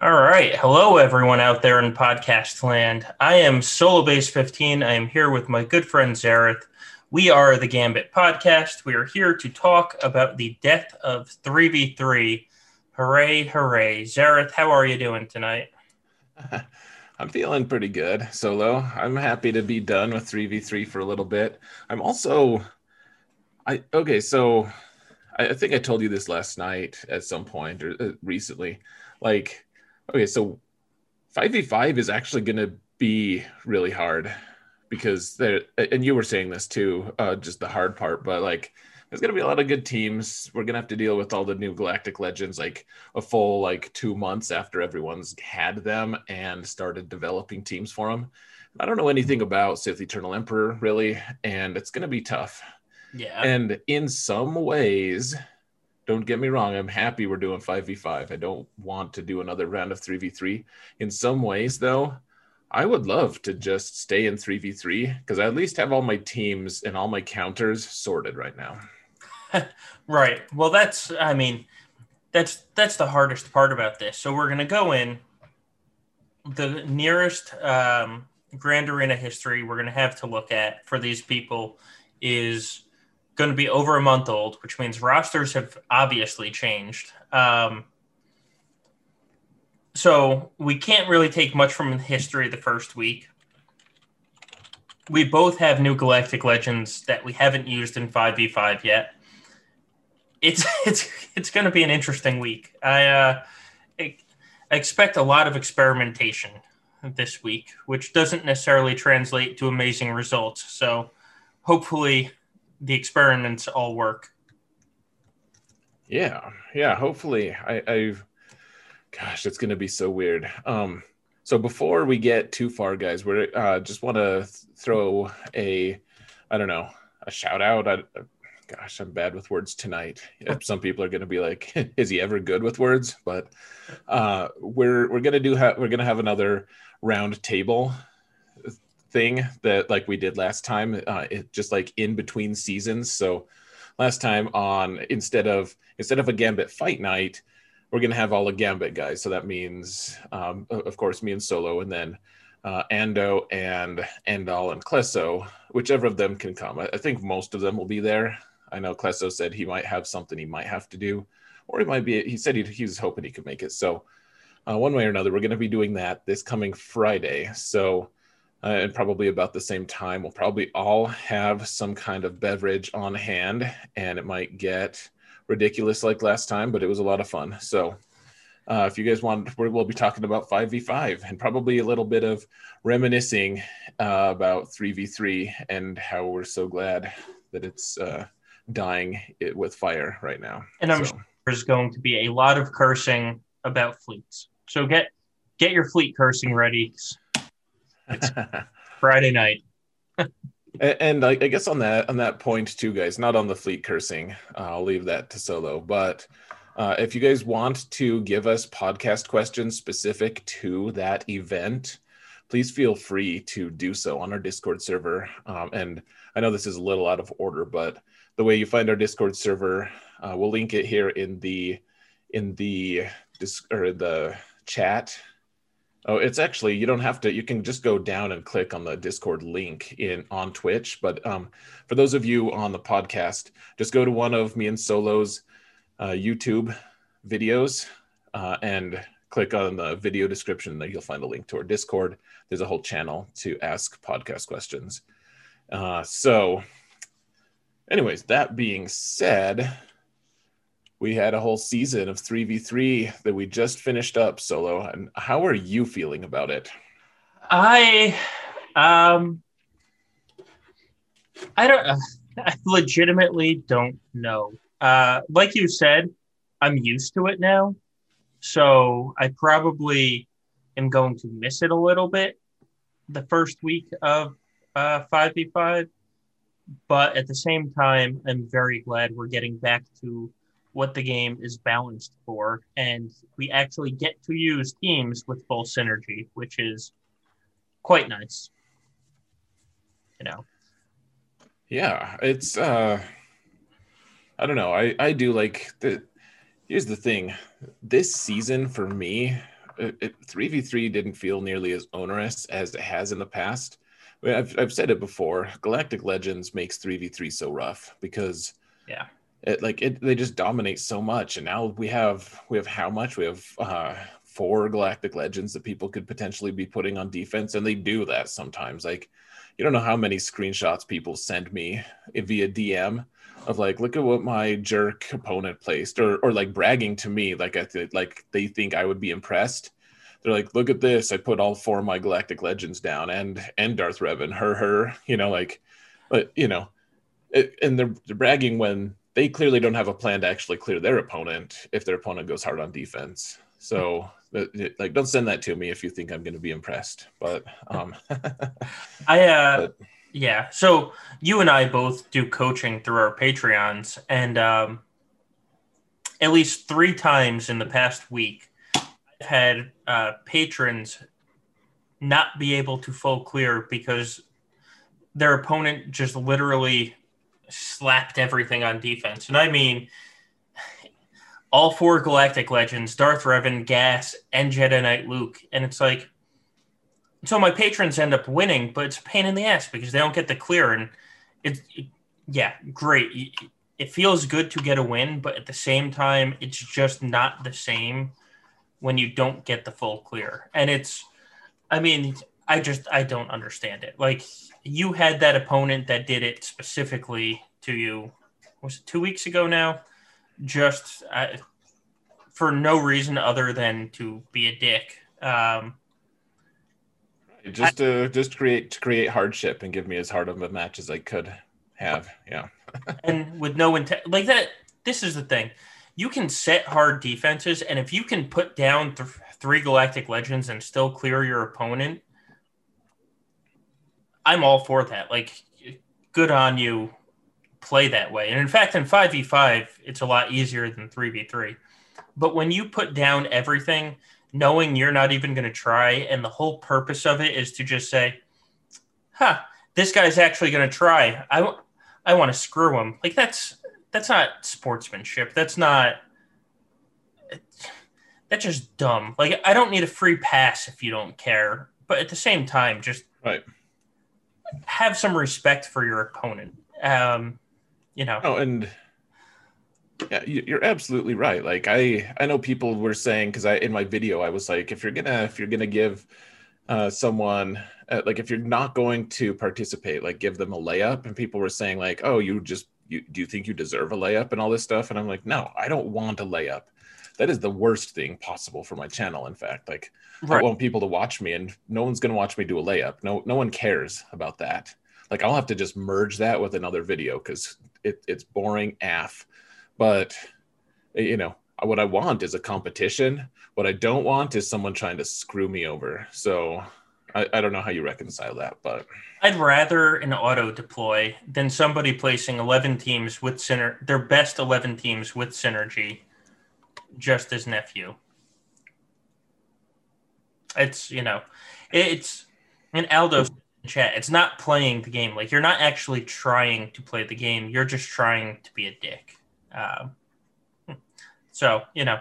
All right. Hello, everyone out there in podcast land. I am Solobass15. I am here with my good friend Xaereth. We are the Gambit Podcast. We are here to talk about the death of 3v3. Hooray, hooray. Xaereth, how are you doing tonight? I'm feeling pretty good, Solo. I'm happy to be done with 3v3 for a little bit. I'm also I okay, so I, I think I told you this last night at some point or uh, recently. Like Okay, so 5v5 is actually going to be really hard because there, and you were saying this too, uh, just the hard part, but like there's going to be a lot of good teams. We're going to have to deal with all the new Galactic Legends like a full like two months after everyone's had them and started developing teams for them. I don't know anything about Sith Eternal Emperor really, and it's going to be tough. Yeah. And in some ways, don't get me wrong, I'm happy we're doing 5v5. I don't want to do another round of 3v3. In some ways, though, I would love to just stay in 3v3 because I at least have all my teams and all my counters sorted right now. right. Well, that's, I mean, that's that's the hardest part about this. So we're gonna go in the nearest um, Grand Arena history we're gonna have to look at for these people is going to be over a month old, which means rosters have obviously changed. Um, so we can't really take much from the history of the first week. We both have new Galactic Legends that we haven't used in 5v5 yet. It's it's it's going to be an interesting week. I, uh, I expect a lot of experimentation this week, which doesn't necessarily translate to amazing results. So hopefully the experiments all work. Yeah, yeah. Hopefully, I, I've. Gosh, it's going to be so weird. Um, so before we get too far, guys, we uh, just want to throw a, I don't know, a shout out. I, gosh, I'm bad with words tonight. Some people are going to be like, "Is he ever good with words?" But uh, we're we're going to do ha- we're going to have another round table thing that like we did last time, uh, it, just like in between seasons. So last time on instead of instead of a Gambit fight night, we're gonna have all the Gambit guys. So that means, um, of course, me and Solo, and then uh, Ando and Andal and Klesso, whichever of them can come. I, I think most of them will be there. I know Klesso said he might have something he might have to do, or he might be. He said he, he was hoping he could make it. So uh, one way or another, we're going to be doing that this coming Friday. So uh, and probably about the same time, we'll probably all have some kind of beverage on hand, and it might get ridiculous like last time, but it was a lot of fun. So, uh, if you guys want, we'll be talking about 5v5 and probably a little bit of reminiscing uh, about 3v3 and how we're so glad that it's uh, dying it with fire right now. And I'm so. sure there's going to be a lot of cursing about fleets. So get get your fleet cursing ready. It's Friday night. and, I, guess on that on that point too, guys, not on the fleet cursing. Uh, I'll leave that to Solo. But uh, if you guys want to give us podcast questions specific to that event, please feel free to do so on our Discord server. Um, and I know this is a little out of order, but the way you find our Discord server, uh, we'll link it here in the in the or the chat Oh, it's actually you don't have to. You can just go down and click on the Discord link in on Twitch. But um, for those of you on the podcast, just go to one of me and Solo's uh, YouTube videos uh, and click on the video description. There you'll find a link to our Discord. There's a whole channel to ask podcast questions. Uh, so, anyways, that being said we had a whole season of 3v3 that we just finished up solo. And how are you feeling about it? I um i don't i legitimately don't know. Uh like you said i'm used to it now. So i probably am going to miss it a little bit the first week of uh 5v5 but at the same time i'm very glad we're getting back to what the game is balanced for, and we actually get to use teams with full synergy, which is quite nice. You know. Yeah, it's uh I don't know. I I do like the here's the thing. This season for me three v three didn't feel nearly as onerous as it has in the past. I've I've said it before. Galactic Legends makes three v three so rough because yeah, it like it they just dominate so much, and now we have we have how much we have uh, four Galactic Legends that people could potentially be putting on defense, and they do that sometimes. Like you don't know how many screenshots people send me via DM of like, look at what my jerk opponent placed, or or like bragging to me, like I th- like they think I would be impressed. They're like, look at this, I put all four of my Galactic Legends down, and and Darth Revan, her her, you know, like, but you know, it, and they're, they're bragging when they clearly don't have a plan to actually clear their opponent if their opponent goes hard on defense. So like don't send that to me if you think i'm going to be impressed but um i uh but, yeah so you and i both do coaching through our patreons and um at least three times in the past week i've had uh patrons not be able to full clear because their opponent just literally slapped everything on defense and i mean all four Galactic Legends, Darth Revan, Gas, and Jedi Knight Luke. And it's like, so my patrons end up winning, but it's a pain in the ass because they don't get the clear. And it's, it, yeah, great. It feels good to get a win, but at the same time, it's just not the same when you don't get the full clear. And it's, I mean, I just, I don't understand it. Like, you had that opponent that did it specifically to you, was it two weeks ago now? just uh, for no reason other than to be a dick. Um, just to just create to create hardship and give me as hard of a match as I could have. Yeah. and with no intent, like that. This is the thing. You can set hard defenses, and if you can put down th- three Galactic Legends and still clear your opponent, I'm all for that. Like, good on you play that way. And in fact, in 5v5, it's a lot easier than 3v3. But when you put down everything, knowing you're not even going to try, and the whole purpose of it is to just say, huh, this guy's actually going to try. I, I want to screw him. Like, that's that's not sportsmanship. That's not. That's just dumb. Like, I don't need a free pass if you don't care. But at the same time, just right. Have some respect for your opponent. Um, you know. Oh, and yeah, you're absolutely right. Like I, I know people were saying because I in my video I was like, if you're gonna if you're gonna give uh, someone uh, like if you're not going to participate, like give them a layup, and people were saying like, oh, you just you do you think you deserve a layup and all this stuff, and I'm like, no, I don't want a layup. That is the worst thing possible for my channel. In fact, like right. I want people to watch me, and no one's gonna watch me do a layup. No, no one cares about that. Like I'll have to just merge that with another video because it, it's boring af. But you know, what I want is a competition. What I don't want is someone trying to screw me over. So I, I don't know how you reconcile that, but I'd rather an auto deploy than somebody placing 11 teams with synergy, their best 11 teams with synergy, just as nephew. It's, you know, it's, an Aldo chat. It's not playing the game. Like you're not actually trying to play the game. You're just trying to be a dick. Um, so you know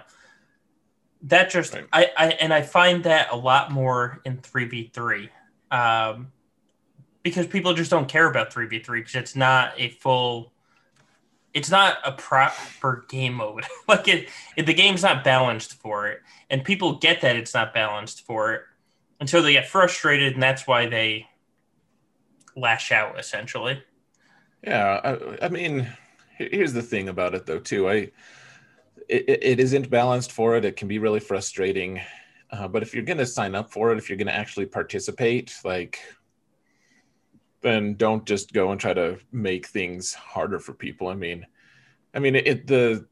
that just right. I, I and I find that a lot more in three v three, um, because people just don't care about three v three because it's not a full. It's not a proper game mode. like it, it, the game's not balanced for it, and people get that it's not balanced for it, so they get frustrated, and that's why they lash out essentially. Yeah, I, I mean, here's the thing about it though too. I it, it isn't balanced for it. It can be really frustrating. Uh, but if you're going to sign up for it, if you're going to actually participate, like, then don't just go and try to make things harder for people. I mean, I mean, it, it the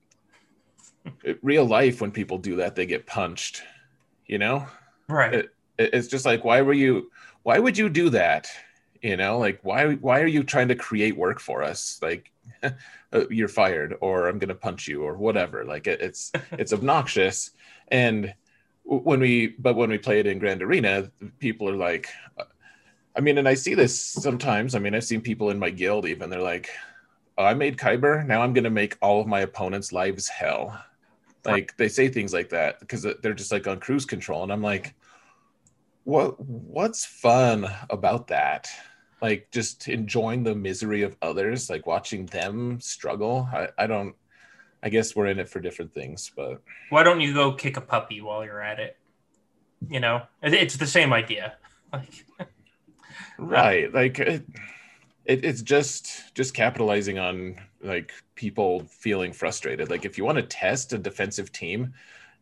it, real life when people do that, they get punched. You know, right? it's just like, why were you? Why would you do that? you know like why why are you trying to create work for us like uh, you're fired or i'm going to punch you or whatever like it, it's it's obnoxious and when we but when we play it in grand arena people are like i mean and i see this sometimes i mean i've seen people in my guild even they're like oh, i made kyber now i'm going to make all of my opponents lives hell Like they say things like that because they're just like on cruise control, and I'm like, what what's fun about that? Like just enjoying the misery of others, like watching them struggle. I, I don't. I guess we're in it for different things, but why don't you go kick a puppy while you're at it? You know, it's the same idea. Like, right? Like. It, it, it's just just capitalizing on like people feeling frustrated like if you want to test a defensive team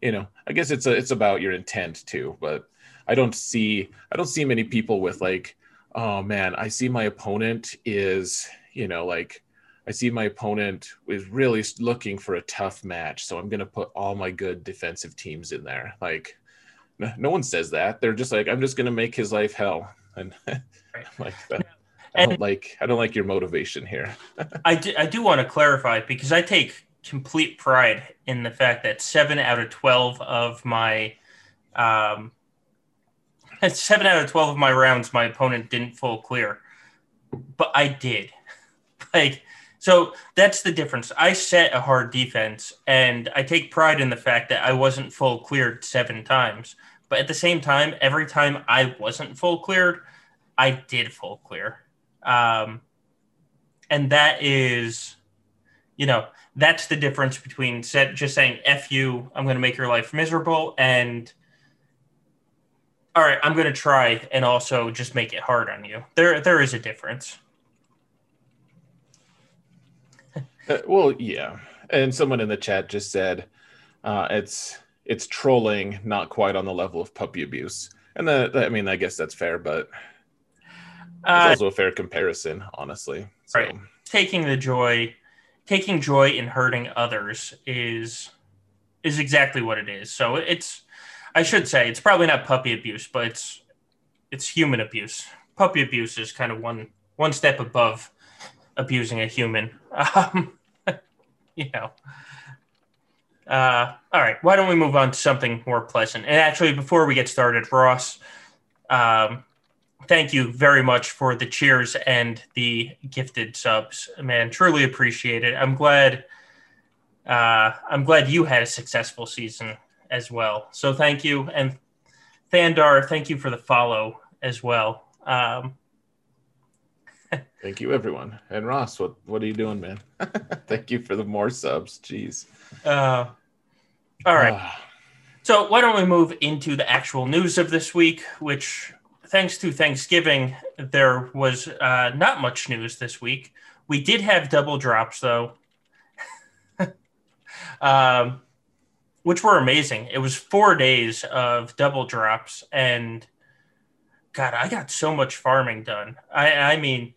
you know i guess it's a, it's about your intent too but i don't see i don't see many people with like oh man i see my opponent is you know like i see my opponent is really looking for a tough match so i'm going to put all my good defensive teams in there like no, no one says that they're just like i'm just going to make his life hell and like that I don't like I don't like your motivation here. I do, I do want to clarify because I take complete pride in the fact that seven out of twelve of my um, seven out of twelve of my rounds, my opponent didn't full clear, but I did. Like so, that's the difference. I set a hard defense, and I take pride in the fact that I wasn't full cleared seven times. But at the same time, every time I wasn't full cleared, I did full clear. Um, and that is, you know, that's the difference between just saying "f you," I'm going to make your life miserable, and all right, I'm going to try and also just make it hard on you. There, there is a difference. uh, well, yeah, and someone in the chat just said uh, it's it's trolling, not quite on the level of puppy abuse, and that I mean, I guess that's fair, but it's uh, also a fair comparison, honestly. So. Right. Taking the joy, taking joy in hurting others is is exactly what it is. So it's, I should say, it's probably not puppy abuse, but it's it's human abuse. Puppy abuse is kind of one one step above abusing a human. Um, you know. Uh, all right, why don't we move on to something more pleasant? And actually, before we get started, Ross, um, thank you very much for the cheers and the gifted subs, man. Truly appreciate it. I'm glad. Uh, I'm glad you had a successful season as well. So thank you, and Thandar, thank you for the follow as well. Um, thank you, everyone. And Ross, what what are you doing, man? thank you for the more subs. Jeez. Uh, all right. So why don't we move into the actual news of this week, which thanks to Thanksgiving, there was uh, not much news this week. We did have double drops though, um, which were amazing. It was four days of double drops, and God, I got so much farming done. I, I mean,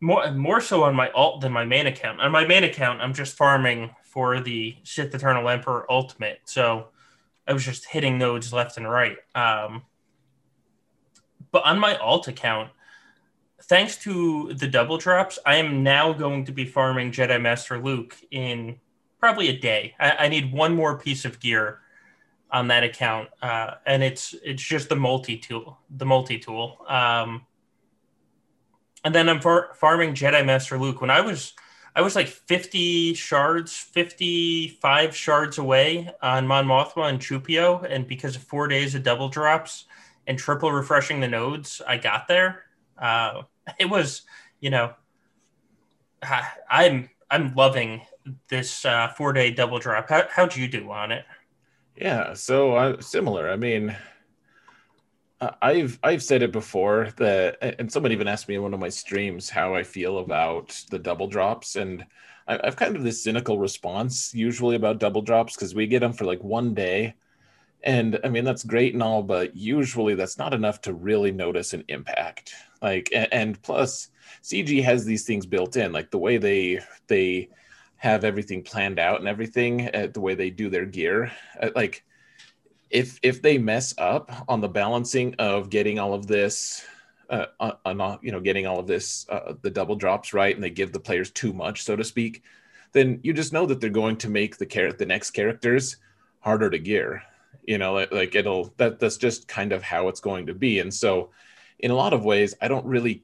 more more so on my alt than my main account. On my main account, I'm just farming for the Sith Eternal Emperor Ultimate, so I was just hitting nodes left and right. Um, but on my alt account, thanks to the double drops, I am now going to be farming Jedi Master Luke in probably a day. I, I need one more piece of gear on that account, uh, and it's it's just the multi tool, the multi tool. Um, and then I'm far- farming Jedi Master Luke. When I was I was like 50 shards, 55 shards away on Mon Mothma and Chewpio, and because of four days of double drops, and triple refreshing the nodes, I got there. Uh, it was, you know, I'm I'm loving this uh, four day double drop. How how'd you do on it? Yeah, so uh, similar. I mean, I've I've said it before that, and someone even asked me in one of my streams how I feel about the double drops, and I've kind of this cynical response usually about double drops because we get them for like one day and I mean, that's great and all, but usually that's not enough to really notice an impact. Like, and, and plus, CG has these things built in, like the way they they have everything planned out and everything, uh, the way they do their gear. Uh, like, if if they mess up on the balancing of getting all of this, uh, on, uh, you know, getting all of this, uh, the double drops right, and they give the players too much, so to speak, then you just know that they're going to make the char- the next characters harder to gear. You know like, like it'll that that's just kind of how it's going to be. And so in a lot of ways i don't really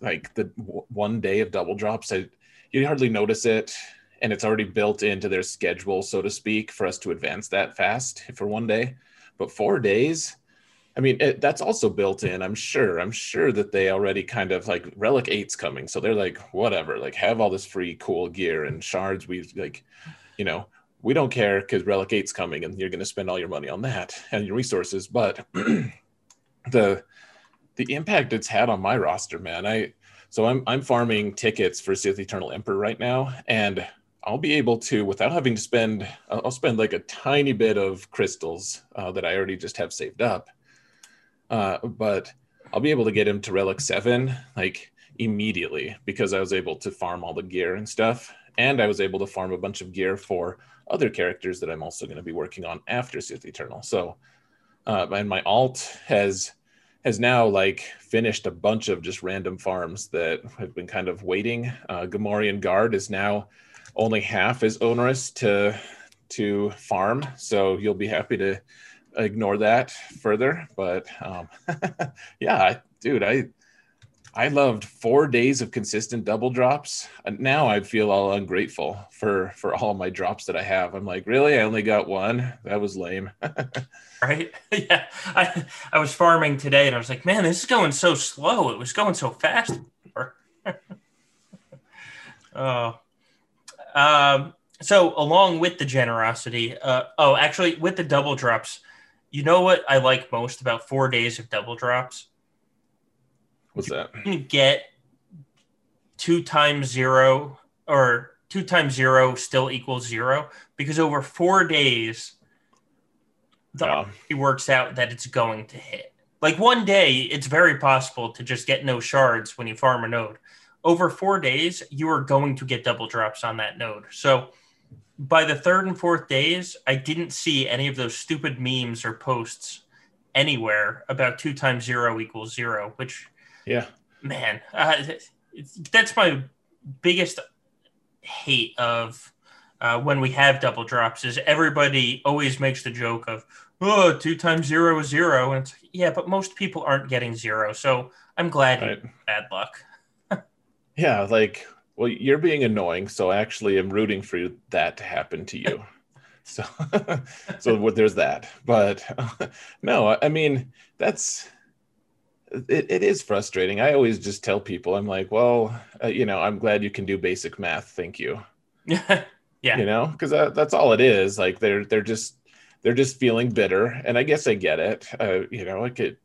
like the one day of double drops i you hardly notice it and it's already built into their schedule, so to speak, for us to advance that fast for one day. But four days, I mean, it, that's also built in. I'm sure. I'm sure that they already kind of like Relic Eight's coming. So they're like, whatever, like have all this free cool gear and shards. We like, you know, we don't care because Relic Eight's coming and you're going to spend all your money on that and your resources. But the, the impact it's had on my roster, man, I, so I'm, I'm farming tickets for Sith Eternal Emperor right now. And I'll be able to, without having to spend, I'll spend like a tiny bit of crystals uh, that I already just have saved up uh, but I'll be able to get him to Relic 7 like immediately because I was able to farm all the gear and stuff. And I was able to farm a bunch of gear for other characters that I'm also going to be working on after Sith Eternal. So, uh, and my alt has has now like finished a bunch of just random farms that have been kind of waiting. Uh, Gamorrean Guard is now only half as onerous to to farm, so you'll be happy to ignore that further. But um, yeah, dude, I I loved four days of consistent double drops. And now I feel all ungrateful for for all my drops that I have. I'm like, really? I only got one. That was lame. right? Yeah. I I was farming today and I was like, man, this is going so slow. It was going so fast. oh. Um, so along with the generosity, uh, oh, actually, with the double drops, you know what I like most about four days of double drops? What's that? You get two times zero or two times zero still equals zero because over four days, the yeah. it works out that it's going to hit. Like one day, it's very possible to just get no shards when you farm a node. Over four days, you are going to get double drops on that node. So by the third and fourth days, I didn't see any of those stupid memes or posts anywhere about two times zero equals zero, which, yeah, man, uh, that's my biggest hate of uh, when we have double drops is everybody always makes the joke of, oh, two times zero is zero. And it's, yeah, but most people aren't getting zero. So I'm glad right. bad luck. Yeah, like well, you're being annoying, so actually, I'm rooting for that to happen to you. so, so there's that. But uh, no, I mean that's it, it is frustrating. I always just tell people, I'm like, well, uh, you know, I'm glad you can do basic math. Thank you. yeah. You know, because that, that's all it is. Like they're they're just they're just feeling bitter, and I guess I get it. Uh, you know, like it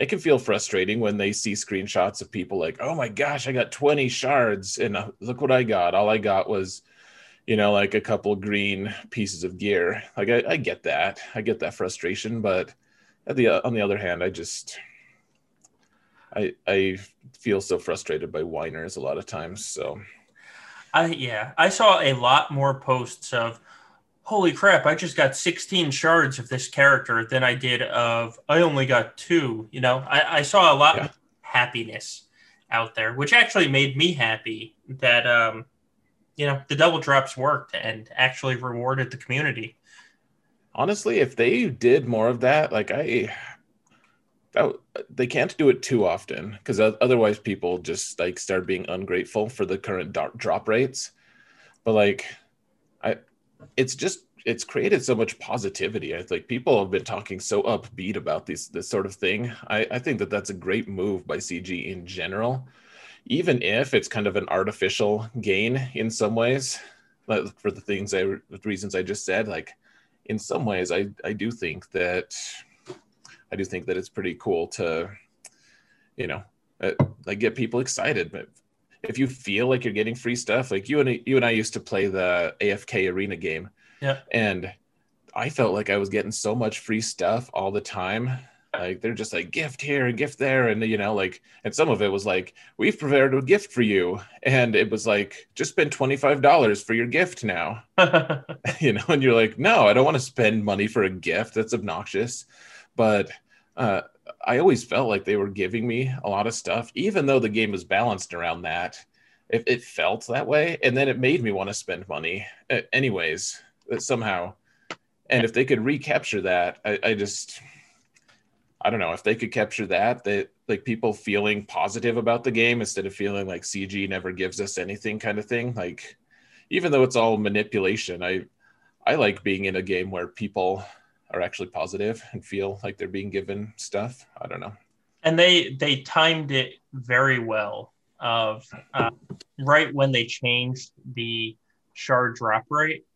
it can feel frustrating when they see screenshots of people like, oh my gosh, I got 20 shards and uh, look what I got. All I got was, you know, like a couple green pieces of gear. Like I, I get that. I get that frustration, but at the on the other hand, I just I I feel so frustrated by whiners a lot of times. So I yeah, I saw a lot more posts of holy crap, I just got 16 shards of this character than I did of I only got two. You know, I, I saw a lot yeah. of happiness out there, which actually made me happy that um, you know, the double drops worked and actually rewarded the community. Honestly, if they did more of that, like I that, they can't do it too often because otherwise people just like start being ungrateful for the current drop rates. But like it's just it's created so much positivity. I think people have been talking so upbeat about this this sort of thing. I, I think that that's a great move by CG in general, even if it's kind of an artificial gain in some ways, like for the things I the reasons I just said. Like in some ways, I I do think that I do think that it's pretty cool to, you know, uh, like get people excited. But if you feel like you're getting free stuff, like you and you and I used to play the AFK arena game. Yeah. And I felt like I was getting so much free stuff all the time. Like they're just like gift here and gift there, and you know, like, and some of it was like, we've prepared a gift for you, and it was like, just spend twenty five dollars for your gift now, you know, and you're like, no, I don't want to spend money for a gift. That's obnoxious, but uh, I always felt like they were giving me a lot of stuff, even though the game was balanced around that. It, it felt that way, and then it made me want to spend money, uh, anyways, somehow. And if they could recapture that, I, I just, I don't know, if they could capture that, that like people feeling positive about the game instead of feeling like CG never gives us anything kind of thing, like even though it's all manipulation, I I like being in a game where people are actually positive and feel like they're being given stuff. I don't know. And they they timed it very well. Of uh, right when they changed the shard drop rate,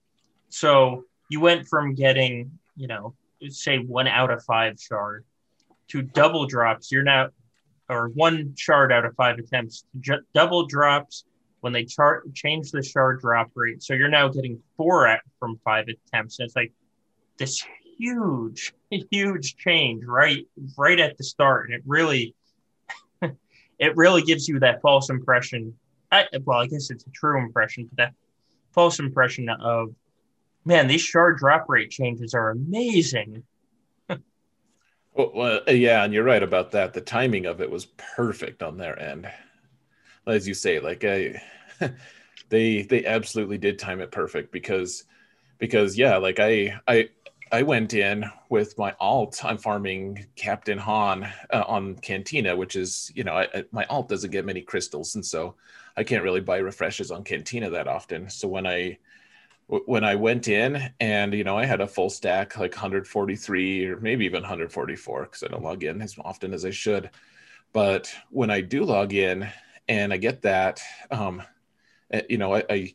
so you went from getting you know say one out of five shard to double drops. You're now or one shard out of five attempts, ju- double drops when they chart change the shard drop rate. So you're now getting four at, from five attempts. And it's like this huge, huge change right right at the start, and it really it really gives you that false impression. I, well, I guess it's a true impression, but that false impression of man, these shard drop rate changes are amazing. well, yeah, and you're right about that. The timing of it was perfect on their end, as you say. Like I, they they absolutely did time it perfect because because yeah, like I I I went in with my alt. I'm farming Captain Han uh, on Cantina, which is you know I, I, my alt doesn't get many crystals, and so I can't really buy refreshes on Cantina that often. So when I when I went in and you know I had a full stack like 143 or maybe even 144 because I don't log in as often as I should. But when I do log in and I get that, um, Eh, you know, I, I,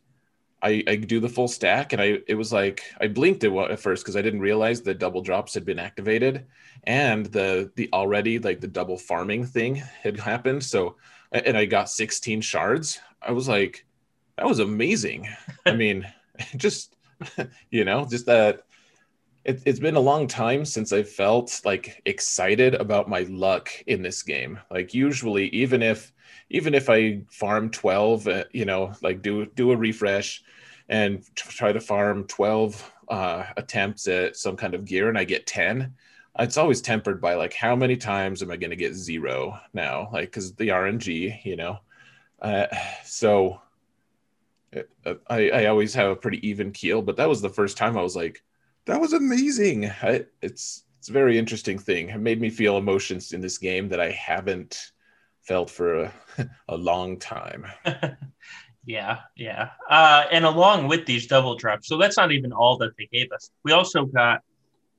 I, do the full stack and I, it was like, I blinked it at first cause I didn't realize the double drops had been activated and the, the already like the double farming thing had happened. So, and I got 16 shards. I was like, that was amazing. I mean, just, you know, just that it, it's been a long time since I felt like excited about my luck in this game. Like usually, even if even if I farm 12, uh, you know, like do do a refresh and try to farm 12 uh, attempts at some kind of gear and I get 10, it's always tempered by like how many times am I going to get zero now? Like because the RNG, you know. Uh, so I, I always have a pretty even keel, but that was the first time I was like, that was amazing. I, it's it's a very interesting thing. It made me feel emotions in this game that I haven't felt for a, a long time. yeah, yeah. Uh, and along with these double drops, so that's not even all that they gave us. We also got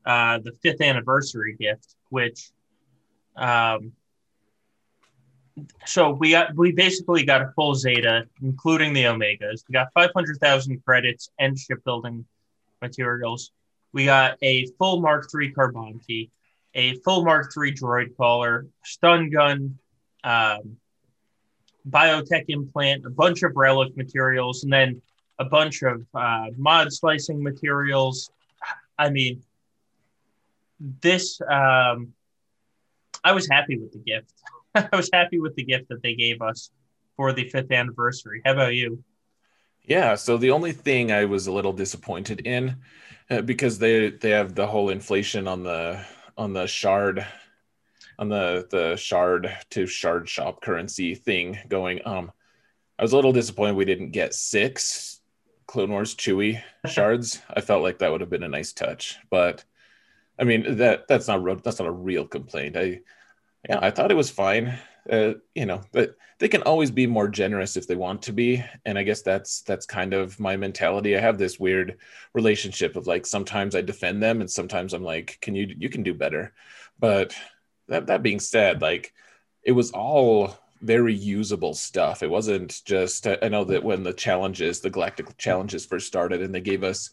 uh, the fifth anniversary gift, which, um, so we got we basically got a full Zeta, including the Omegas. We got five hundred thousand credits and shipbuilding materials. We got a full Mark III Carbonite, a full Mark III droid caller, stun gun, um, biotech implant, a bunch of relic materials, and then a bunch of uh, mod slicing materials. I mean, this, um, I was happy with the gift. I was happy with the gift that they gave us for the fifth anniversary. How about you? Yeah, so the only thing I was a little disappointed in, uh, because they they have the whole inflation on the on the shard on the the shard to shard shop currency thing going. Um, I was a little disappointed we didn't get six Clone Wars Chewy shards. I felt like that would have been a nice touch, but I mean that that's not that's not a real complaint. I yeah, I thought it was fine. Uh, you know, but they can always be more generous if they want to be, and I guess that's that's kind of my mentality. I have this weird relationship of like sometimes I defend them, and sometimes I'm like, can you you can do better, but that that being said, like it was all very usable stuff. It wasn't just I know that when the challenges, the galactic challenges first started and they gave us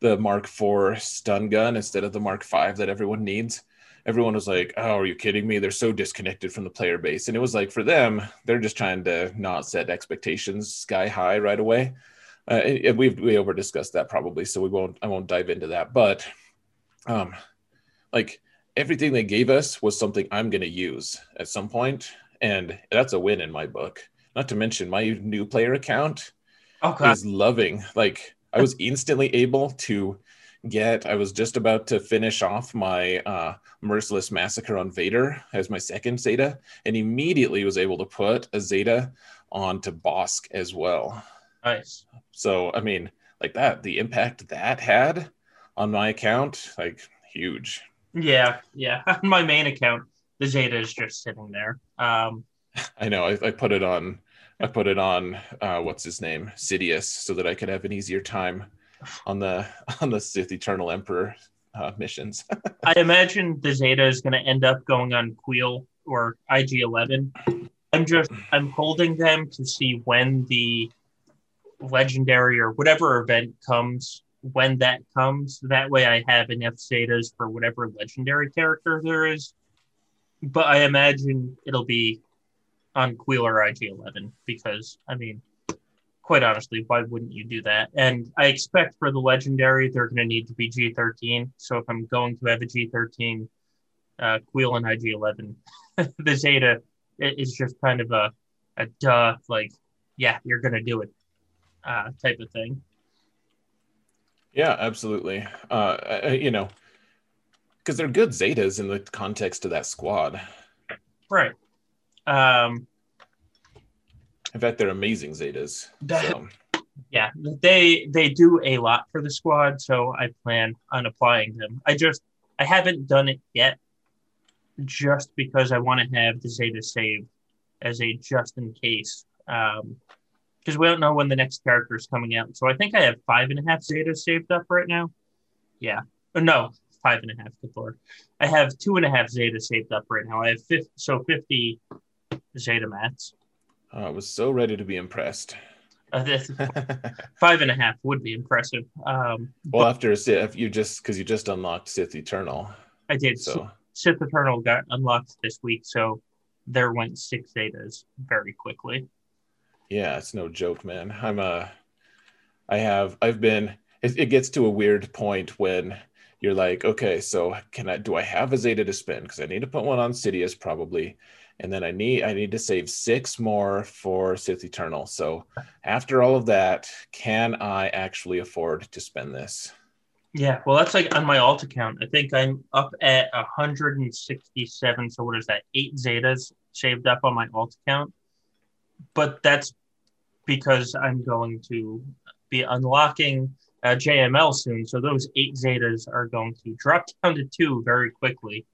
the Mark IV stun gun instead of the Mark V that everyone needs. Everyone was like, "Oh, are you kidding me? They're so disconnected from the player base." And it was like for them, they're just trying to not set expectations sky high right away. Uh, and we've we over discussed that probably, so we won't. I won't dive into that. But, um, like everything they gave us was something I'm going to use at some point, and that's a win in my book. Not to mention my new player account okay. is loving. Like I was instantly able to get. I was just about to finish off my uh, merciless massacre on Vader as my second Zeta, and immediately was able to put a Zeta onto Bossk as well. Nice. So I mean, like that, the impact that had on my account, like huge. Yeah, yeah. My main account, the Zeta is just sitting there. Um, I know. I, I put it on I put it on uh, what's his name, Sidious, so that I could have an easier time on the on the Sith Eternal Emperor uh, missions. I imagine the Zeta is going to end up going on Kuiil or IG Eleven. I'm just I'm holding them to see when the legendary or whatever event comes when that comes. That way, I have enough Zetas for whatever legendary character there is. But I imagine it'll be on Kuiil or IG Eleven because I mean quite honestly, why wouldn't you do that? And I expect for the legendary, they're going to need to be G13. So if I'm going to have a G13, uh, Kuiil and IG11, the Zeta is just kind of a, a duh, like, yeah, you're going to do it uh, type of thing. Yeah, absolutely. Uh, you know, because they're good Zetas in the context of that squad. Right. Um, in fact, they're amazing Zetas. That, so. Yeah, they they do a lot for the squad, so I plan on applying them. I just I haven't done it yet, just because I want to have the Zeta saved as a just in case. Um, because we don't know when the next character is coming out. So I think I have five and a half Zetas saved up right now. Yeah, uh, no, five and a half. Good lord, I have two and a half Zeta saved up right now. I have 50, so fifty Zeta mats. I was so ready to be impressed. Uh, five and a half would be impressive. Um, well, after Sith, you just because you just unlocked Sith Eternal. I did. So Sith Eternal got unlocked this week, so there went six Zetas very quickly. Yeah, it's no joke, man. I'm a. Uh, have. I've been. It, it gets to a weird point when you're like, okay, so can I? Do I have a Zeta to spend? Because I need to put one on Sidious probably and then I need I need to save six more for Sith Eternal. So after all of that, can I actually afford to spend this? Yeah, well, that's like on my alt account. I think I'm up at 167. So what is that? Eight Zetas saved up on my alt account. But that's because I'm going to be unlocking uh, JML soon. So those eight Zetas are going to drop down to two very quickly,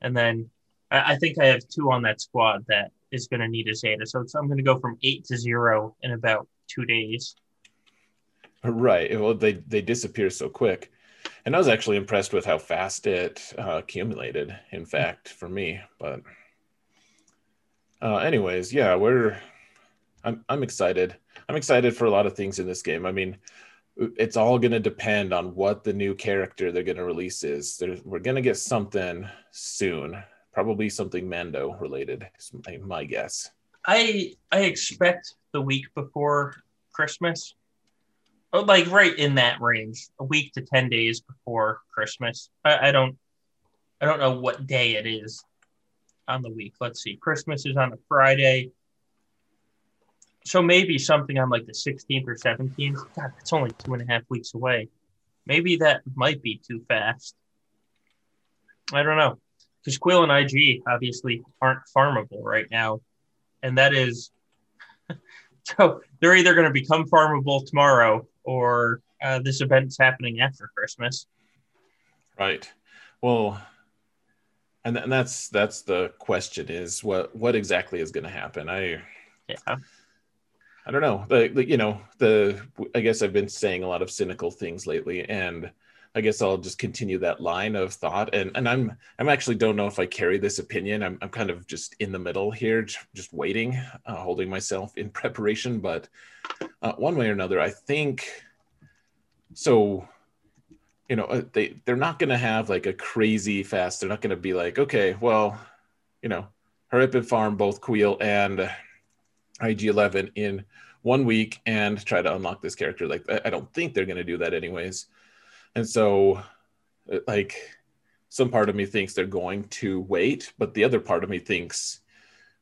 and then I, I think I have two on that squad that is going to need a Zeta. So I'm going to go from eight to zero in about two days. Right. Well, they they disappear so quick, and I was actually impressed with how fast it uh, accumulated. In fact, for me, but uh, anyways, yeah, we're. I'm I'm excited. I'm excited for a lot of things in this game. I mean, it's all going to depend on what the new character they're going to release is. They're, we're going to get something soon probably something Mando related. Is my, guess. I I expect the week before Christmas, oh, like right in that range, a week to ten days before Christmas. I, I don't I don't know what day it is on the week. Let's see. Christmas is on a Friday. So maybe something on like the 16th or 17th. God, it's only two and a half weeks away. Maybe that might be too fast. I don't know because Kuiil and IG obviously aren't farmable right now, and that is so they're either going to become farmable tomorrow or uh, this event's happening after Christmas. Right. Well, and, and that's that's the question is what what exactly is going to happen? I yeah. I don't know. The, the, you know the I guess I've been saying a lot of cynical things lately, and I guess I'll just continue that line of thought. And and I'm I'm actually don't know if I carry this opinion. I'm I'm kind of just in the middle here, just waiting, uh, holding myself in preparation. But uh, one way or another, I think so. You know, uh, they they're not going to have like a crazy fast. They're not going to be like, okay, well, you know, up and farm both Kuiil and IG11 in one week and try to unlock this character. Like, I don't think they're going to do that anyways. And so, uh, like, some part of me thinks they're going to wait, but the other part of me thinks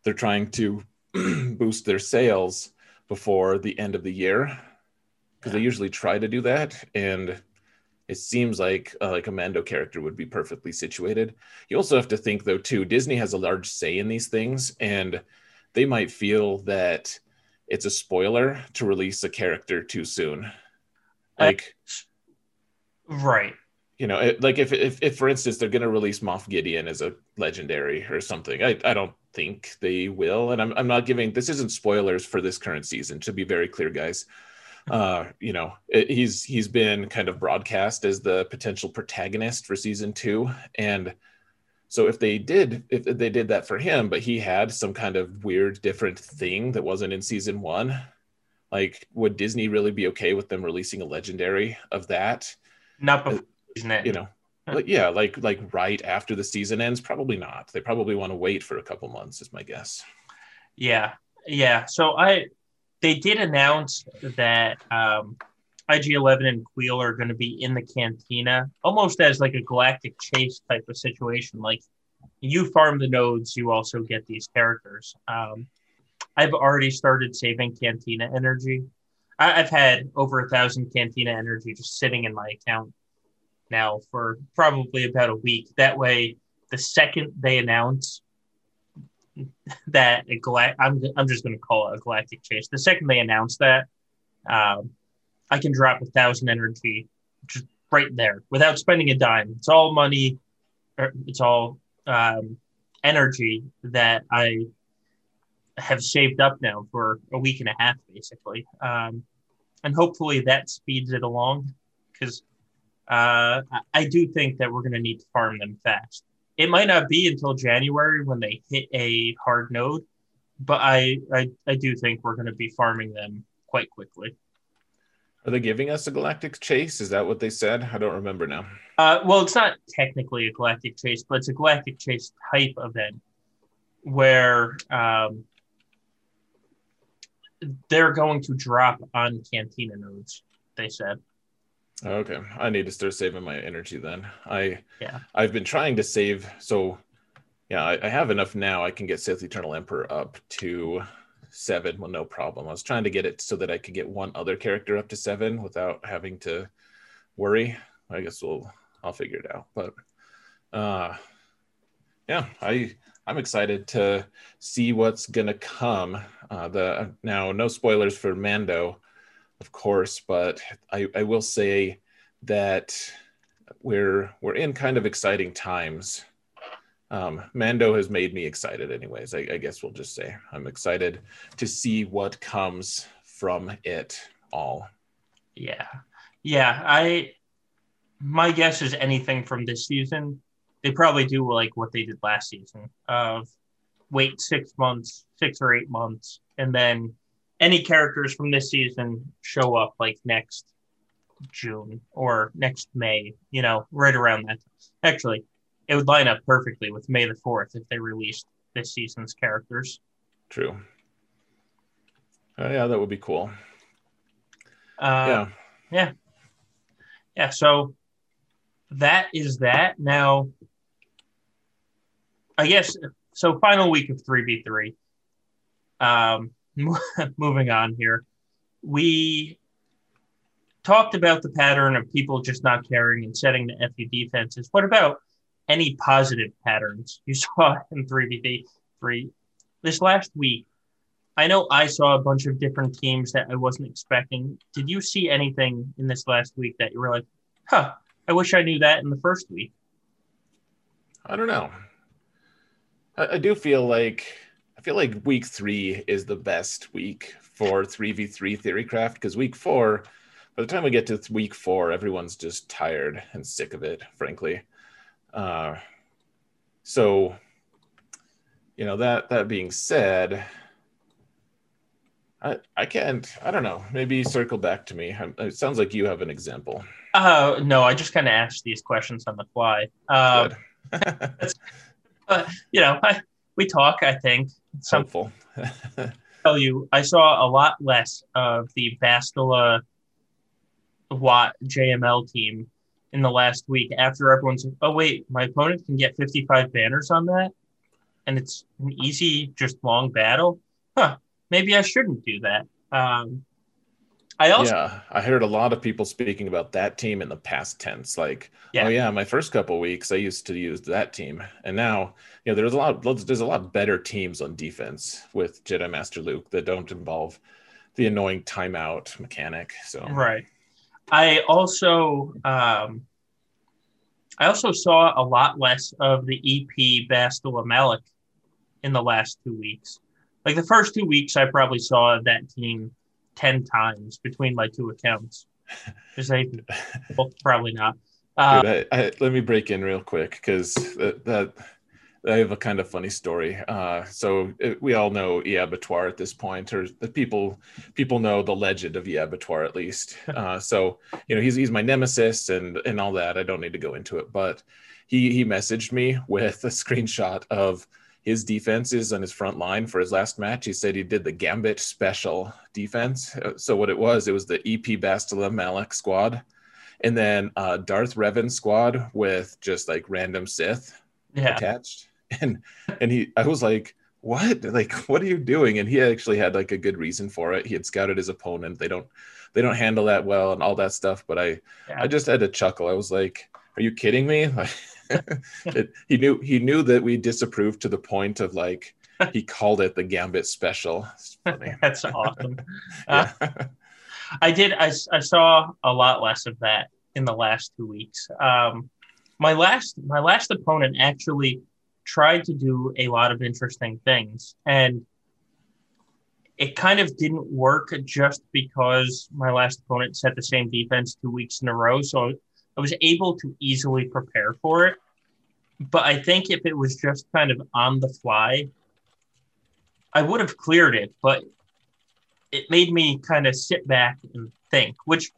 they're trying to boost their sales before the end of the year because yeah. they usually try to do that. And it seems like uh, like a Mando character would be perfectly situated. You also have to think though too. Disney has a large say in these things, and they might feel that it's a spoiler to release a character too soon. Like Right. you know, it, like if, if, if for instance they're going to release Moff Gideon as a legendary or something, I, I don't think they will. And I'm, I'm not giving this isn't spoilers for this current season. To be very clear, guys, uh, you know, it, he's he's been kind of broadcast as the potential protagonist for season two, and so if they did if they did that for him, but he had some kind of weird different thing that wasn't in season one, like would Disney really be okay with them releasing a legendary of that? Not before season you know like, yeah like like right after the season ends? Probably not. They probably want to wait for a couple months is my guess. Yeah yeah. So i they did announce that um ig11 and Kuiil are going to be in the cantina almost as like a galactic chase type of situation like you farm the nodes you also get these characters um i've already started saving cantina energy I, have had over a thousand cantina energy just sitting in my account now for probably about a week. That way, the second they announce that a gala- I'm I'm just going to call it a galactic chase. The second they announce that, um, I can drop a thousand energy just right there without spending a dime. It's all money. It's all um, energy that I have saved up now for a week and a half, basically. Um, and hopefully that speeds it along because uh, I do think that we're going to need to farm them fast. It might not be until January when they hit a hard node, but I I, I do think we're going to be farming them quite quickly. Are they giving us a galactic chase? Is that what they said? I don't remember now. Uh, well, it's not technically a galactic chase, but it's a galactic chase type event where um, they're going to drop on Cantina nodes. They said. Okay, I need to start saving my energy then. I yeah, I've been trying to save. So yeah, I, I have enough now. I can get Sith Eternal Emperor up to seven well no problem. I was trying to get it so that I could get one other character up to seven without having to worry. I guess we'll I'll figure it out. But uh yeah, I I'm excited to see what's gonna come. Uh the now no spoilers for Mando of course, but I, I will say that we're we're in kind of exciting times. Um, Mando has made me excited, anyways. I, I guess we'll just say I'm excited to see what comes from it all. Yeah, yeah. I my guess is anything from this season. They probably do like what they did last season of wait six months, six or eight months, and then any characters from this season show up like next June or next May, you know, right around that. Actually, it would line up perfectly with May the 4th if they released this season's characters. True. Uh, yeah, that would be cool. Uh, yeah. Yeah. Yeah. So that is that. Now, I guess, so final week of 3v3. Um, moving on here, we talked about the pattern of people just not caring and setting the FU defenses. What about any positive patterns you saw in 3v3 this last week? I know I saw a bunch of different teams that I wasn't expecting. Did you see anything in this last week that you were like, huh, I wish I knew that in the first week? I don't know. I, I do feel like I feel like week three is the best week for 3v3 Theorycraft because week four, by the time we get to week four, everyone's just tired and sick of it, frankly. Uh, so, you know, that that being said, I, I can't, I don't know, maybe circle back to me. It sounds like you have an example. Uh, no, I just kind of asked these questions on the fly. Uh, uh, you know, I, we talk, I think. Some, helpful. tell you, I saw a lot less of the Bastila Wat JML team in the last week after everyone's, like, oh, wait, my opponent can get 55 banners on that. And it's an easy, just long battle. Huh, maybe I shouldn't do that. Um, I also yeah, I heard a lot of people speaking about that team in the past tense. Like, yeah. oh yeah, my first couple weeks I used to use that team, and now you know there's a lot there's a lot better teams on defense with Jedi Master Luke that don't involve the annoying timeout mechanic. So right. I also um, I also saw a lot less of the EP Bastila Malak in the last two weeks. Like the first two weeks, I probably saw that team 10 times between my two accounts. Like, well, probably not. Uh, Dude, I, I, let me break in real quick because that, that I have a kind of funny story. Uh, so it, we all know Iabatoire at this point, or the people people know the legend of Iabatoire at least. Uh, so you know he's he's my nemesis and and all that. I don't need to go into it, but he he messaged me with a screenshot of his defenses on his front line for his last match. He said he did the Gambit special defense. Uh, so what it was, it was the EP Bastila Malak squad, and then uh, Darth Revan squad with just like random Sith yeah. attached and and he i was like what? Like what are you doing? And he actually had like a good reason for it. He had scouted his opponent. They don't they don't handle that well and all that stuff. But i yeah. i just had to chuckle. I was like are you kidding me? It, he knew he knew that we disapproved to the point of like he called it the gambit special. That's awesome. Yeah. uh, i did I, I saw a lot less of that in the last two weeks. Um my last my last opponent actually tried to do a lot of interesting things. And it kind of didn't work just because my last opponent set the same defense two weeks in a row. So I was able to easily prepare for it. But I think if it was just kind of on the fly, I would have cleared it. But it made me kind of sit back and think, which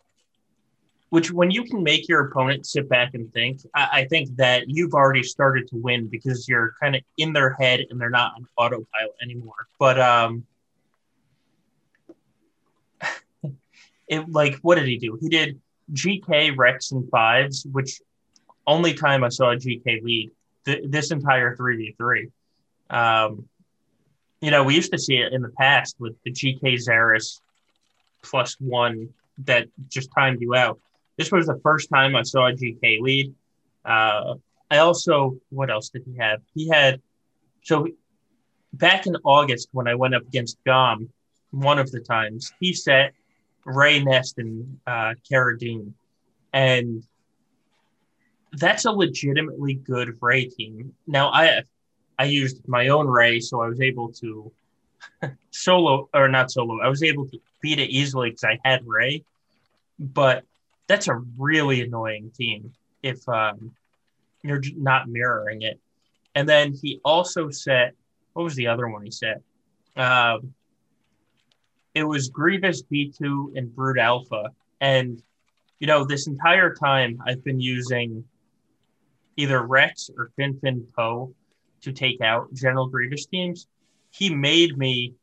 which when you can make your opponent sit back and think, I, I think that you've already started to win because you're kind of in their head and they're not on autopilot anymore. But um, it like what did he do? He did GK Rex and fives, which only time I saw a GK lead th- this entire three v three. Um, you know, we used to see it in the past with the GK Barriss plus one that just timed you out this was the first time I saw GK lead. Uh, I also, what else did he have? He had, so back in August when I went up against Gom, one of the times, he set Rey Nest and uh, Cara. And that's a legitimately good Rey team. Now, I I used my own Rey, so I was able to solo, or not solo, I was able to beat it easily because I had Rey. But that's a really annoying team if um, you're not mirroring it. And then he also said, what was the other one he said? Um, it was Grievous B2 and Brood Alpha. And, you know, this entire time I've been using either Rex or Finn Finn Poe to take out General Grievous teams. He made me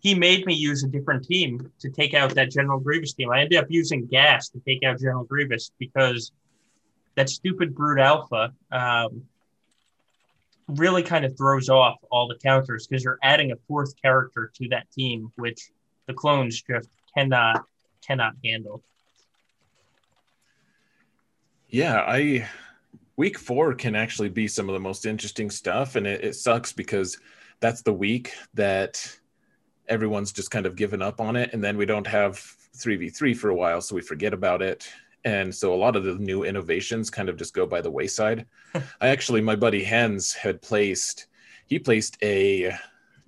he made me use a different team to take out that General Grievous team. I ended up using gas to take out General Grievous because that stupid Brood Alpha um, really kind of throws off all the counters because you're adding a fourth character to that team, which the clones just cannot cannot handle. Yeah, I week four can actually be some of the most interesting stuff, and it, it sucks because that's the week that everyone's just kind of given up on it and then we don't have 3v3 for a while so we forget about it. And so a lot of the new innovations kind of just go by the wayside. I actually my buddy hens had placed he placed a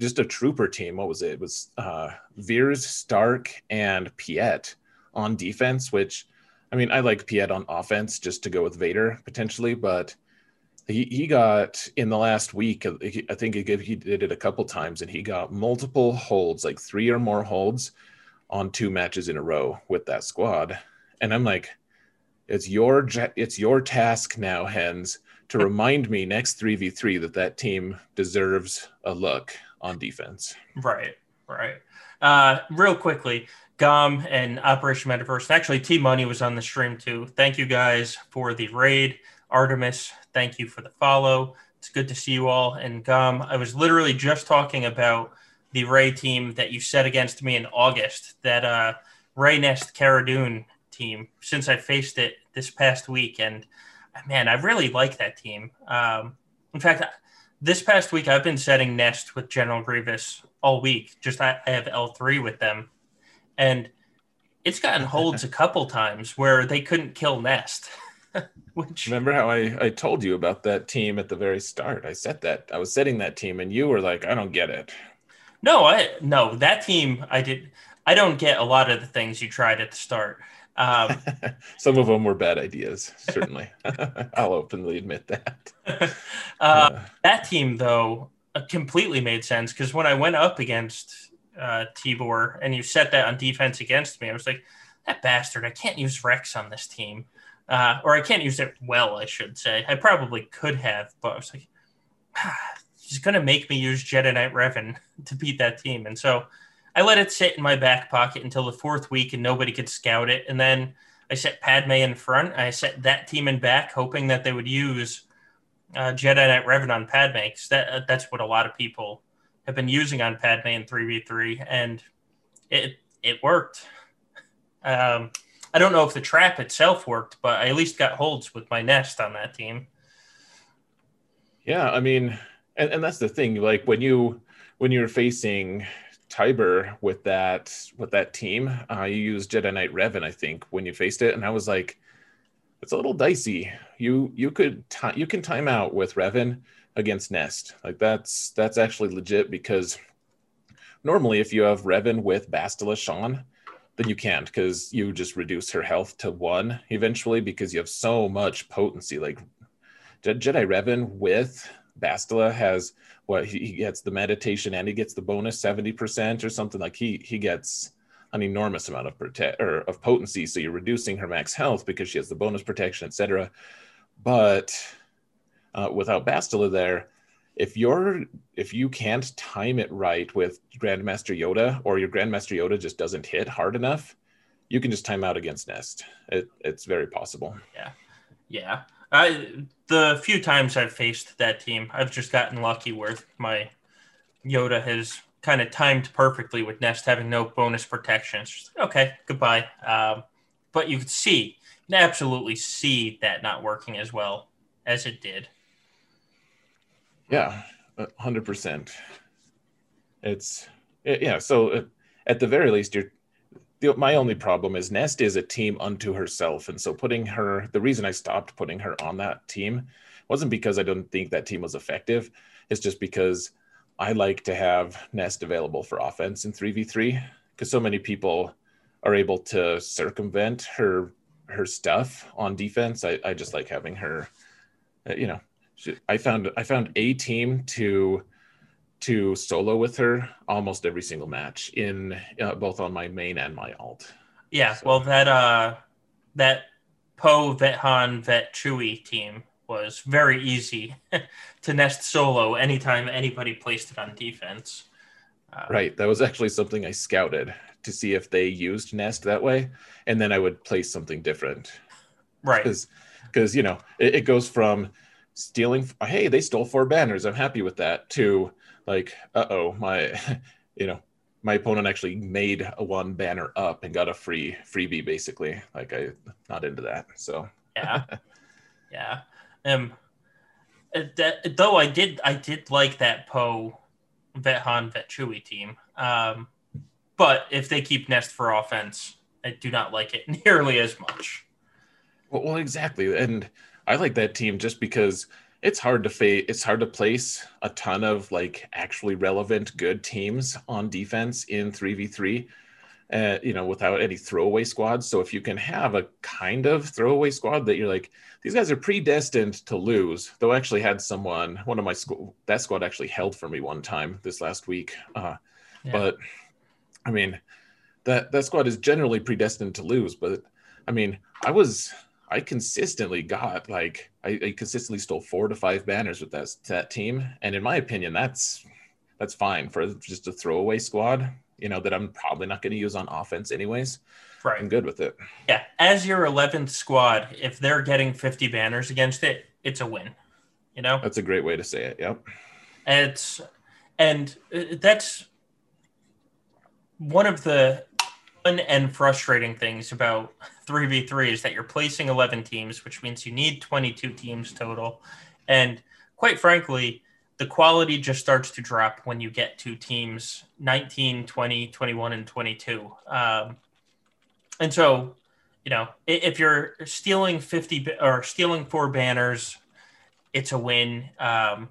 just a trooper team what was it, it was uh veers Starck and Piett on defense which i mean i like Piett on offense just to go with vader potentially but he, he got in the last week i think he, he did it a couple times and he got multiple holds like three or more holds on two matches in a row with that squad. And i'm like it's your it's your task now hens to remind me next 3v3 that that team deserves a look on defense. Right right. Uh real quickly gom and operation metaverse actually t money was on the stream too. Thank you guys for the raid Artemis, thank you for the follow. It's good to see you all. And Gum, I was literally just talking about the Rey team that you set against me in August, that uh, Rey Nest Cara Dune team, since I faced it this past week. And man, I really like that team. Um, in fact, this past week, I've been setting Nest with General Grievous all week. Just I, I have L3 with them. And it's gotten holds a couple times where they couldn't kill Nest. Which Remember how I, I told you about that team at the very start? I set that I was setting that team, and you were like, "I don't get it." no, I no that team I did. I don't get a lot of the things you tried at the start. Um, Some of them were bad ideas, certainly. I'll openly admit that. uh, that team though uh, completely made sense because when I went up against uh, Tibor and you set that on defense against me, I was like, that bastard! I can't use Rex on this team, uh, or I can't use it well. I should say. I probably could have, but I was like, ah, he's gonna make me use Jedi Knight Revan to beat that team, and so I let it sit in my back pocket until the fourth week, and nobody could scout it, and then. I set Padme in front. I set that team in back, hoping that they would use uh, Jedi Knight Revan on Padme because that uh, that's what a lot of people have been using on Padme in three v three, and it it worked. Um, I don't know if the trap itself worked, but I at least got holds with my nest on that team. Yeah, I mean, and, and that's the thing. Like when you when you're facing Tiber with that with that team, uh, you used Jedi Knight Revan, I think, when you faced it, and I was like, it's a little dicey. You you could ti you can time out with Revan against Nest. Like that's that's actually legit because normally if you have Revan with Bastila Shan, then you can't because you just reduce her health to one eventually because you have so much potency. Like Je- Jedi Revan with Bastila has what he, he gets the meditation and he gets the bonus 70% or something. Like he he gets an enormous amount of protect or of potency. So you're reducing her max health because she has the bonus protection etc but uh, without bastila there if you're if you can't time it right with grandmaster yoda or your grandmaster yoda just doesn't hit hard enough you can just time out against nest it, it's very possible Yeah, yeah. I the few times I've faced that team, I've just gotten lucky where my Yoda has kind of timed perfectly with Nest having no bonus protection. It's just okay, goodbye. Um, but you could see, you can absolutely see that not working as well as it did. Yeah, hundred percent. It's yeah. So uh, at the very least, you're. The, my only problem is Nest is a team unto herself, and so putting her. The reason I stopped putting her on that team wasn't because I don't think that team was effective. It's just because I like to have Nest available for offense in three v three because so many people are able to circumvent her her stuff on defense. I, I just like having her. uh, You know, I found I found a team to to solo with her almost every single match in uh, both on my main and my alt. Yeah, So- well, that uh, that Poe Vet Han Vet Chewie team was very easy to nest solo anytime anybody placed it on defense. Uh, Right, that was actually something I scouted to see if they used Nest that way, and then I would place something different right. because because you know it, it goes from stealing. Hey, they stole four banners. I'm happy with that. To like, uh oh, my you know my opponent actually made a one banner up and got a free freebie basically. Like I not into that. So yeah yeah um uh, that, though i did i did like that poe vet han vet chewie team um but if they keep nest for offense i do not like it nearly as much Well, well, exactly, and I like that team just because it's hard to fa- It's hard to place a ton of like actually relevant good teams on defense in three v three, uh, you know, without any throwaway squads. So if you can have a kind of throwaway squad that you're like, these guys are predestined to lose. Though I actually had someone, one of my squ- that squad actually held for me one time this last week. Uh, Yeah. But I mean, that that squad is generally predestined to lose. But I mean, I was I consistently got like I, I consistently stole four to five banners with that that team, and in my opinion, that's that's fine for just a throwaway squad. You know that I'm probably not going to use on offense anyways. Right, I'm good with it. yeah as your 11th squad if they're getting 50 banners against it it's a win you know That's a great way to say it. Yep. It's and uh, that's one of the and frustrating things about 3v3 is that you're placing 11 teams, which means you need 22 teams total. And quite frankly, the quality just starts to drop when you get to teams 19, 20, 21, and 22. Um, and so you know, if you're stealing 50 or stealing four banners, it's a win. Um,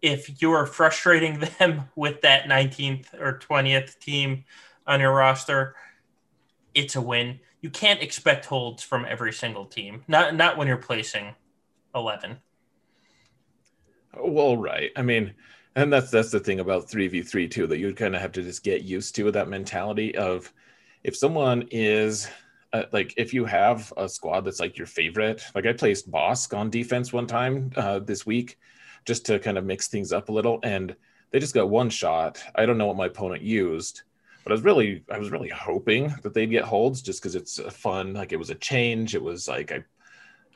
if you are frustrating them with that 19th or 20th team on your roster, it's a win. You can't expect holds from every single team. Not not when you're placing 11. Well, right. I mean, and that's that's the thing about 3v3 too that you kind of have to just get used to that mentality of if someone is uh, like if you have a squad that's like your favorite like i placed Bossk on defense one time uh, this week just to kind of mix things up a little and they just got one shot i don't know what my opponent used but i was really i was really hoping that they'd get holds just because it's uh, fun like it was a change it was like i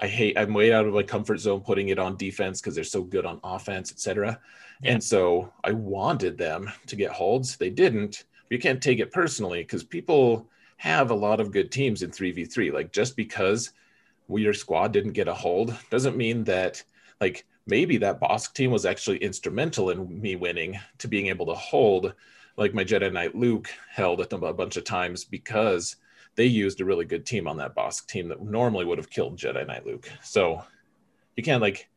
i hate i'm way out of my comfort zone putting it on defense because they're so good on offense etc yeah. and so i wanted them to get holds. They didn't. You can't take it personally because people have a lot of good teams in 3v3 like just because we, your squad didn't get a hold doesn't mean that like maybe that Bossk team was actually instrumental in me winning to being able to hold like my Jedi Knight Luke held it a bunch of times because they used a really good team on that Bossk team that normally would have killed Jedi Knight Luke. So you can't like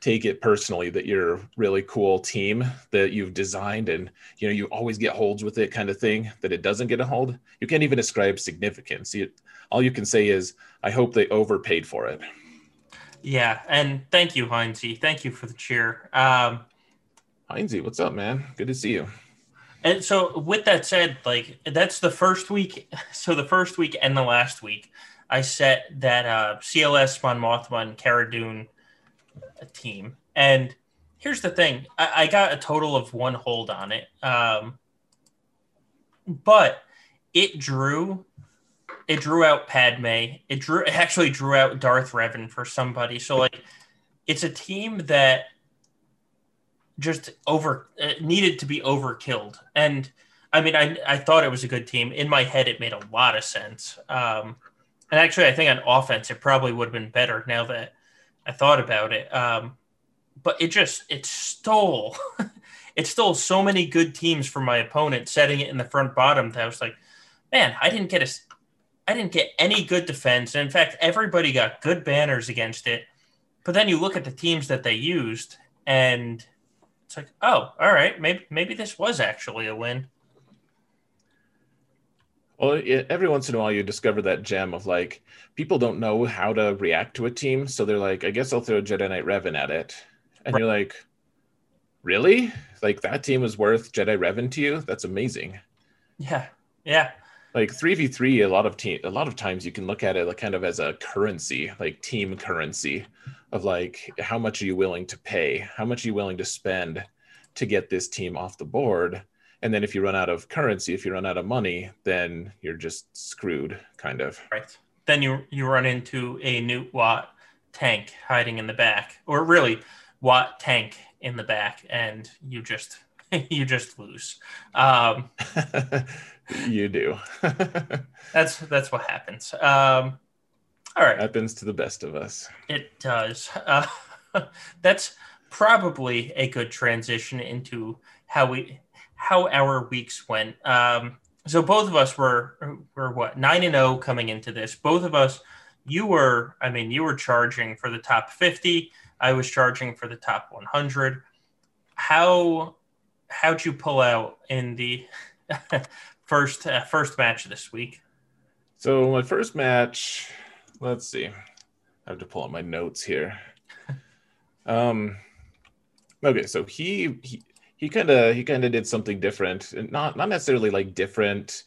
take it personally that you're a really cool team that you've designed and you know you always get holds with it kind of thing that it doesn't get a hold. You can't even ascribe significance. You, all you can say is i hope they overpaid for it. Yeah and thank you heinzie thank you for the cheer. Um heinzie what's up man? Good to see you and so with that said like that's the first week so the first week and the last week i set that uh cls Mon Mothma and Cara Dune a team. And here's the thing I, I got a total of one hold on it. Um, but it drew it drew out Padme. It drew it actually drew out Darth Revan for somebody. So like it's a team that just over uh, needed to be overkilled. And I mean I I thought it was a good team. In my head it made a lot of sense. Um and actually I think on offense it probably would have been better now that I thought about it. Um, but it just it stole it stole so many good teams from my opponent, setting it in the front bottom. That I was like, man, I didn't get a I didn't get any good defense. And in fact, everybody got good banners against it. But then you look at the teams that they used, and it's like, oh, all right, maybe maybe this was actually a win. Well, every once in a while, you discover that gem of like people don't know how to react to a team, so they're like, "I guess I'll throw Jedi Knight Revan at it," and right. you're like, "Really? Like that team is worth Jedi Revan to you? That's amazing." Yeah, yeah. Like three v three, a lot of team, a lot of times you can look at it like kind of as a currency, like team currency, of like how much are you willing to pay, how much are you willing to spend to get this team off the board? And then if you run out of currency if you run out of money then you're just screwed kind of. Right. Then you you run into a Nute Wat tank hiding in the back or really Wat tank in the back and you just you just lose. Um, you do. That's that's what happens. Um, all right happens to the best of us it does uh, that's probably a good transition into how we how our weeks went. Um, so both of us were were what nine and zero oh coming into this. Both of us, you were, I mean, you were charging for the top fifty. I was charging for the top one hundred. How how'd you pull out in the first uh, first match this week? So my first match, let's see. I have to pull up my notes here. um, okay, so he, he kind of he kind of did something different not not necessarily like different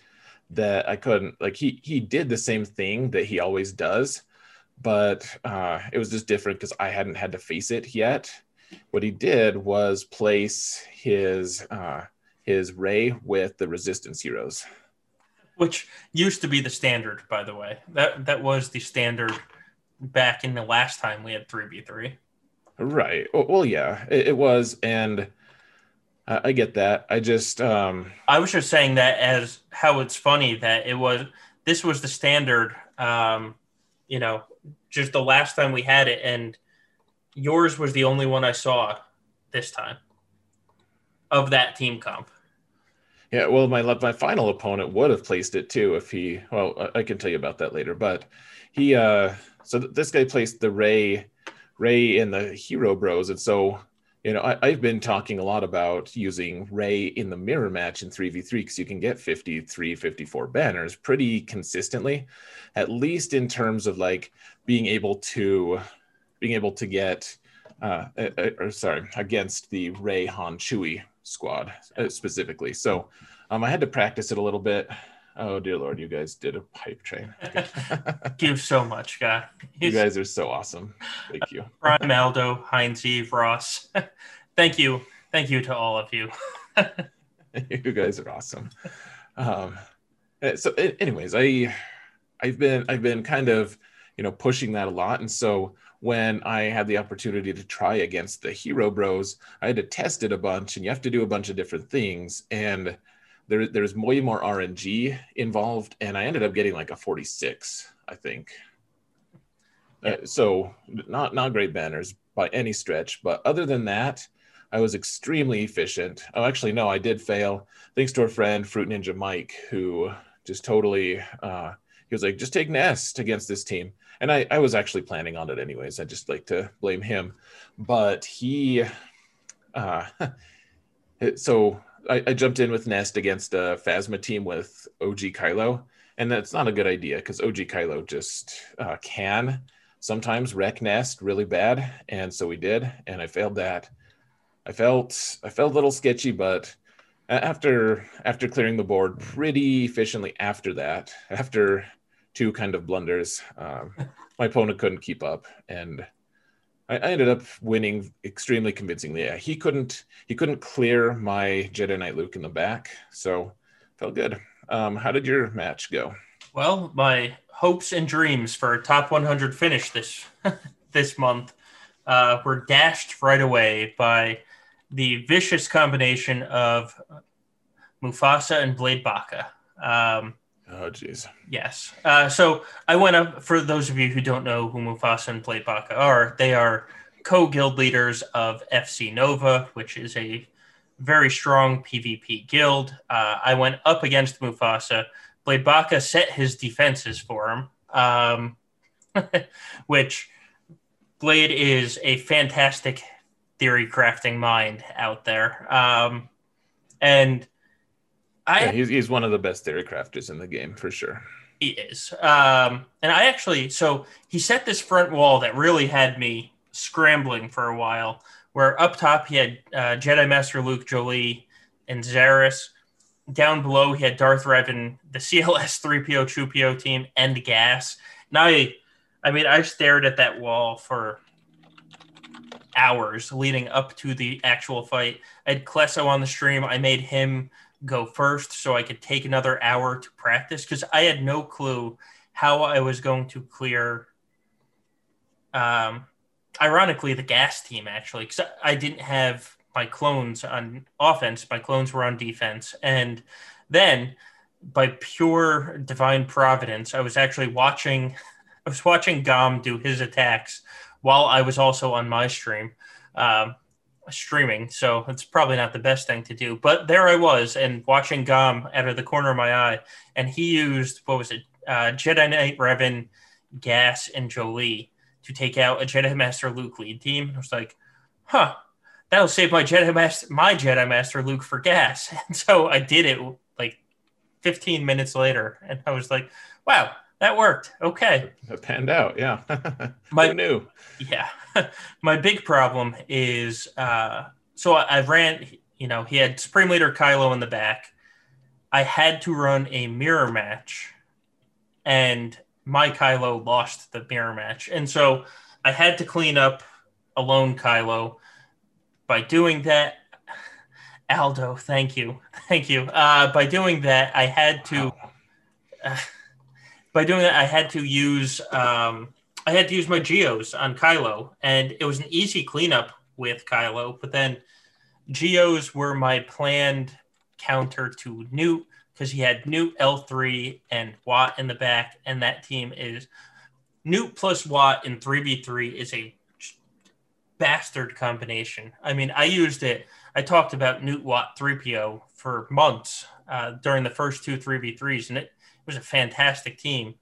that i couldn't like he he did the same thing that he always does but uh it was just different because i hadn't had to face it yet what he did was place his uh his rey with the resistance heroes which used to be the standard by the way that that was the standard back in the last time we had 3v3 right well yeah it, it was and I, I get that. I just um I was just saying that as how it's funny that it was this was the standard um you know just the last time we had it and yours was the only one I saw this time of that team comp. Yeah, well, my my final opponent would have placed it too if he. Well, I can tell you about that later. But he, uh so this guy placed the Rey, Rey in the Hero Bros, and so you know I, have been talking a lot about using Rey in the mirror match in three v three because you can get 53, 54 banners pretty consistently, at least in terms of like being able to being able to get. Uh, uh, or sorry, against the Rey Han Chewie squad uh, specifically. So um, I had to practice it a little bit. Oh dear lord, you guys did a hype train. Thank you so much, guy. You guys are so awesome. Thank you. Prime Aldo, Heinz Eve, Ross. Thank you. Thank you to all of you. you guys are awesome. Um, eh, so anyways, I I've been I've been kind of you know pushing that a lot. And so when I had the opportunity to try against the Hero Bros, I had to test it a bunch, and you have to do a bunch of different things. And there, there's way more RNG involved, and I ended up getting like a 46, I think. Uh, so not not great banners by any stretch, but other than that, I was extremely efficient. Oh, actually, no, I did fail. Thanks to our friend Fruit Ninja Mike, who just totally uh, he was like, just take Nest against this team and I, I was actually planning on it anyways. I just like to blame him, but he, uh, so I, I, jumped in with Nest against a Phasma team with OG Kylo, and that's not a good idea because OG Kylo just uh, can sometimes wreck Nest really bad, and so we did, and I failed that. I felt I felt a little sketchy, but after after clearing the board pretty efficiently after that, after two kind of blunders. Um, my opponent couldn't keep up, and I, I, ended up winning extremely convincingly. Yeah, he couldn't he couldn't clear my Jedi Knight Luke in the back, so felt good. Um, how did your match go? Well, my hopes and dreams for a top 100 finish this this month uh, were dashed right away by the vicious combination of Mufasa and Blade Baka. Um, Oh, jeez. Yes. Uh, so I went up, for those of you who don't know who Mufasa and Blade Baka are, they are co guild leaders of FC Nova, which is a very strong PvP guild. Uh, I went up against Mufasa. Blade Baka set his defenses for him, um, which Blade is a fantastic theory crafting mind out there. Um, and I, yeah, he's, he's one of the best theory crafters in the game for sure. He is. Um, and I actually, so he set this front wall that really had me scrambling for a while. Where up top he had uh, Jedi Master Luke Jolee and Barriss. Down below he had Darth Revan, the CLS 3PO 2PO team, and Gas. Now I, I mean, I stared at that wall for hours leading up to the actual fight. I had Klesso on the stream. I made him go first so I could take another hour to practice because I had no clue how I was going to clear. Um, ironically, the gas team actually, because I didn't have my clones on offense, my clones were on defense, and then by pure divine providence, I was actually watching. I was watching Gom do his attacks while I was also on my stream. Um, streaming, so it's probably not the best thing to do. But there I was and watching Gom out of the corner of my eye, and he used what was it, uh, Jedi Knight Revan, Gas, and Jolee to take out a Jedi Master Luke lead team. I was like, huh, that'll save my Jedi Master, my Jedi Master Luke for Gas. And so I did it like 15 minutes later, and I was like, wow, that worked. Okay. It panned out. Yeah. my new. Yeah. my big problem is uh, so I, I ran, you know, he had Supreme Leader Kylo in the back. I had to run a mirror match, and my Kylo lost the mirror match. And so I had to clean up alone Kylo. By doing that, Aldo, thank you. Thank you. Uh, by doing that, I had to. Uh, by doing that, I had to use um, I had to use my geos on Kylo, and it was an easy cleanup with Kylo. But then geos were my planned counter to Nute because he had Nute L3 and Wat in the back, and that team is Nute plus Wat in 3v3 is a bastard combination. I mean, I used it. I talked about Nute Wat 3PO for months uh, during the first two 3v3s, and it, was a fantastic team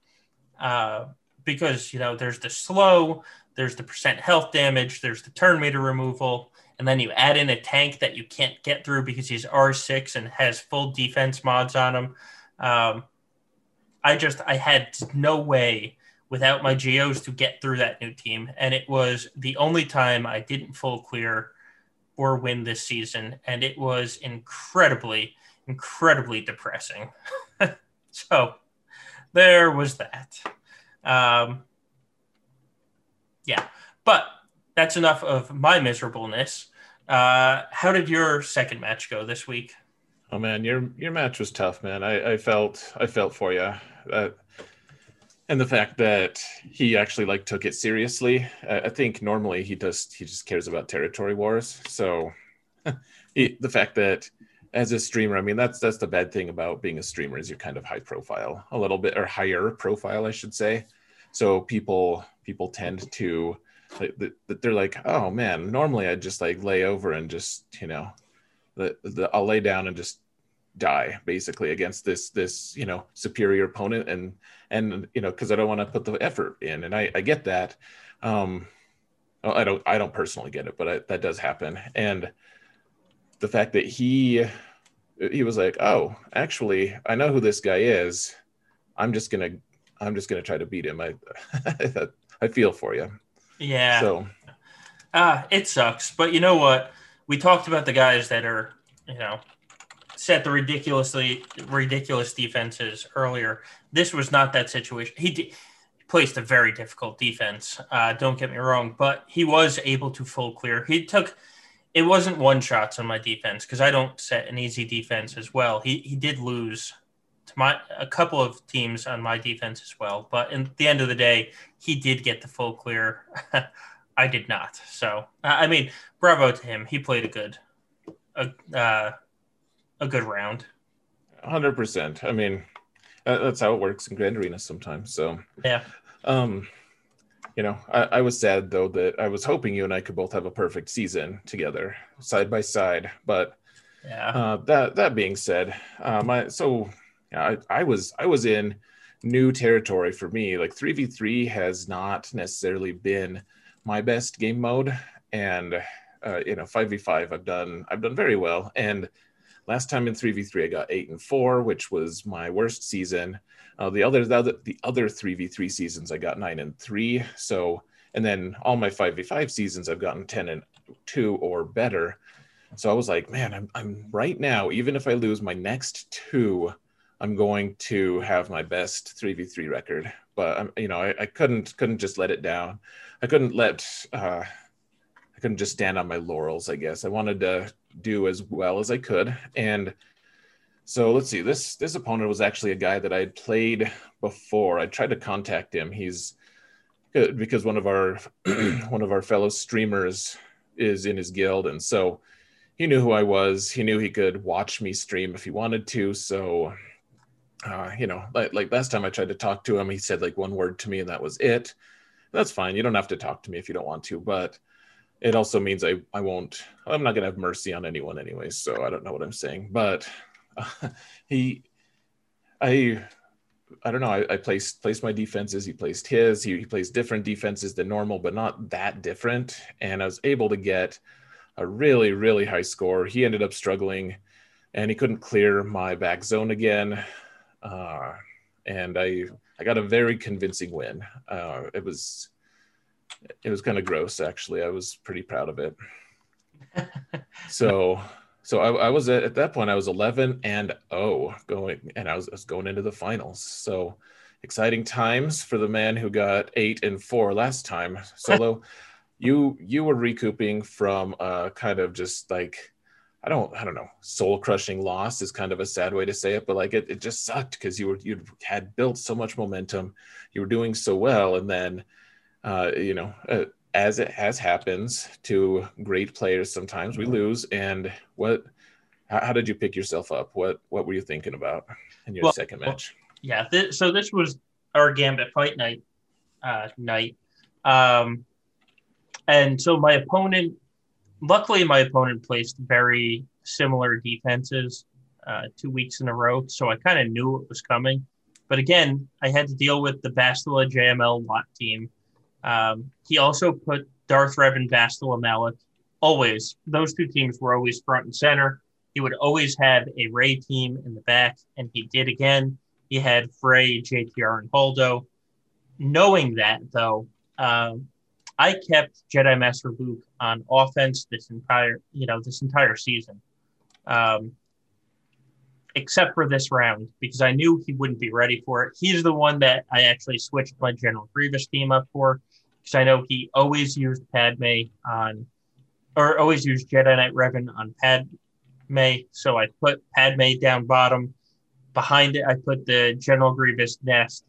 uh, because, you know, there's the slow, there's the percent health damage, there's the turn meter removal, and then you add in a tank that you can't get through because he's R6 and has full defense mods on him. Um, I just, I had no way without my geos to get through that new team. And it was the only time I didn't full clear or win this season. And it was incredibly, incredibly depressing. so there was that. Um, yeah. But that's enough of my miserableness. Uh, how did your second match go this week? Oh man, your your match was tough, man. I, I felt I felt for you. Uh, and the fact that he actually like took it seriously i think normally he does he just cares about territory wars so he, the fact that as a streamer i mean that's that's the bad thing about being a streamer is you're kind of high profile a little bit or higher profile i should say. So people people tend to that they're like oh man normally i just like lay over and just you know the, the, i'll lay down and just die basically against this this you know superior opponent. And and you know because i don't want to put the effort in and i i get that. Um i don't i don't personally get it but I, that does happen. And the fact that he he was like oh actually i know who this guy is i'm just gonna i'm just gonna try to beat him i i feel for you yeah so ah uh, it sucks but you know what we talked about the guys that are you know set the ridiculously ridiculous defenses earlier. This was not that situation. He placed a very difficult defense. Uh, don't get me wrong, but he was able to full clear. He took it wasn't one shots on my defense because I don't set an easy defense as well. He he did lose to my a couple of teams on my defense as well, but in the end of the day, he did get the full clear. I did not. So I mean, bravo to him. He played a good. uh, a good round. Hundred percent. I mean, that's how it works in Grand Arena sometimes. So yeah. Um, you know, I, I, was sad though that I was hoping you and I could both have a perfect season together, side by side. But yeah. Uh, that that being said, uh, my so yeah, I, I was I was in new territory for me. Like three v three has not necessarily been my best game mode, and uh, you know five v five I've done I've done very well and Last time in 3v3, I got eight and four, which was my worst season. Uh, the other the other the other 3v3 seasons, I got nine and three. So and then all my 5v5 seasons, I've gotten 10 and two or better. So I was like, man, I'm I'm right now, even if I lose my next two, I'm going to have my best 3v3 record. But I'm, you know, I, I couldn't couldn't just let it down. I couldn't let uh, I couldn't just stand on my laurels. I guess I wanted to do as well as I could. And so let's see. This this opponent was actually a guy that I had played before. I tried to contact him. He's good because one of our one of our fellow streamers is in his guild, and so he knew who I was. He knew he could watch me stream if he wanted to. So, uh, you know, like, like last time I tried to talk to him, he said like one word to me, and that was it. That's fine. You don't have to talk to me if you don't want to, but it also means I, I won't i'm not going to have mercy on anyone anyway. so i don't know what i'm saying but uh, he i i don't know. I, I placed placed my defenses. He placed his. He, he plays different defenses than normal but not that different. And i was able to get a really really high score. He ended up struggling and he couldn't clear my back zone again. Uh, and i i got a very convincing win. Uh, it was it was kind of gross actually. I was pretty proud of it. So so I, I, was at, at that point i was 11 and oh going and I was, I was going into the finals. So exciting times for the man who got eight and four last time. Solo you you were recouping from a kind of just like I don't I don't know soul crushing loss is kind of a sad way to say it but like it, it just sucked because you were you had built so much momentum. You were doing so well. And then uh, you know, uh, as it has happens to great players, sometimes we lose. And what? How, how, did you pick yourself up? What What were you thinking about in your well, second match? Yeah, th- so this was our Gambit fight night. Uh, night. Um, and so my opponent, luckily, my opponent placed very similar defenses uh, two weeks in a row, so I kind of knew it was coming. But again, I had to deal with the Bastila JML Wat team. Um, he also put Darth Revan, Bastila Malak. Always, those two teams were always front and center. He would always have a Rey team in the back, and he did again. He had Frey, JTR, and Holdo. Knowing that, though, um, I kept Jedi Master Luke on offense this entire, you know, this entire season. Um, except for this round because I knew he wouldn't be ready for it. He's the one that I actually switched my General Grievous team up for because I know he always used Padme on, or always used Jedi Knight Revan on Padme. So I put Padme down bottom. Behind it, I put the General Grievous Nest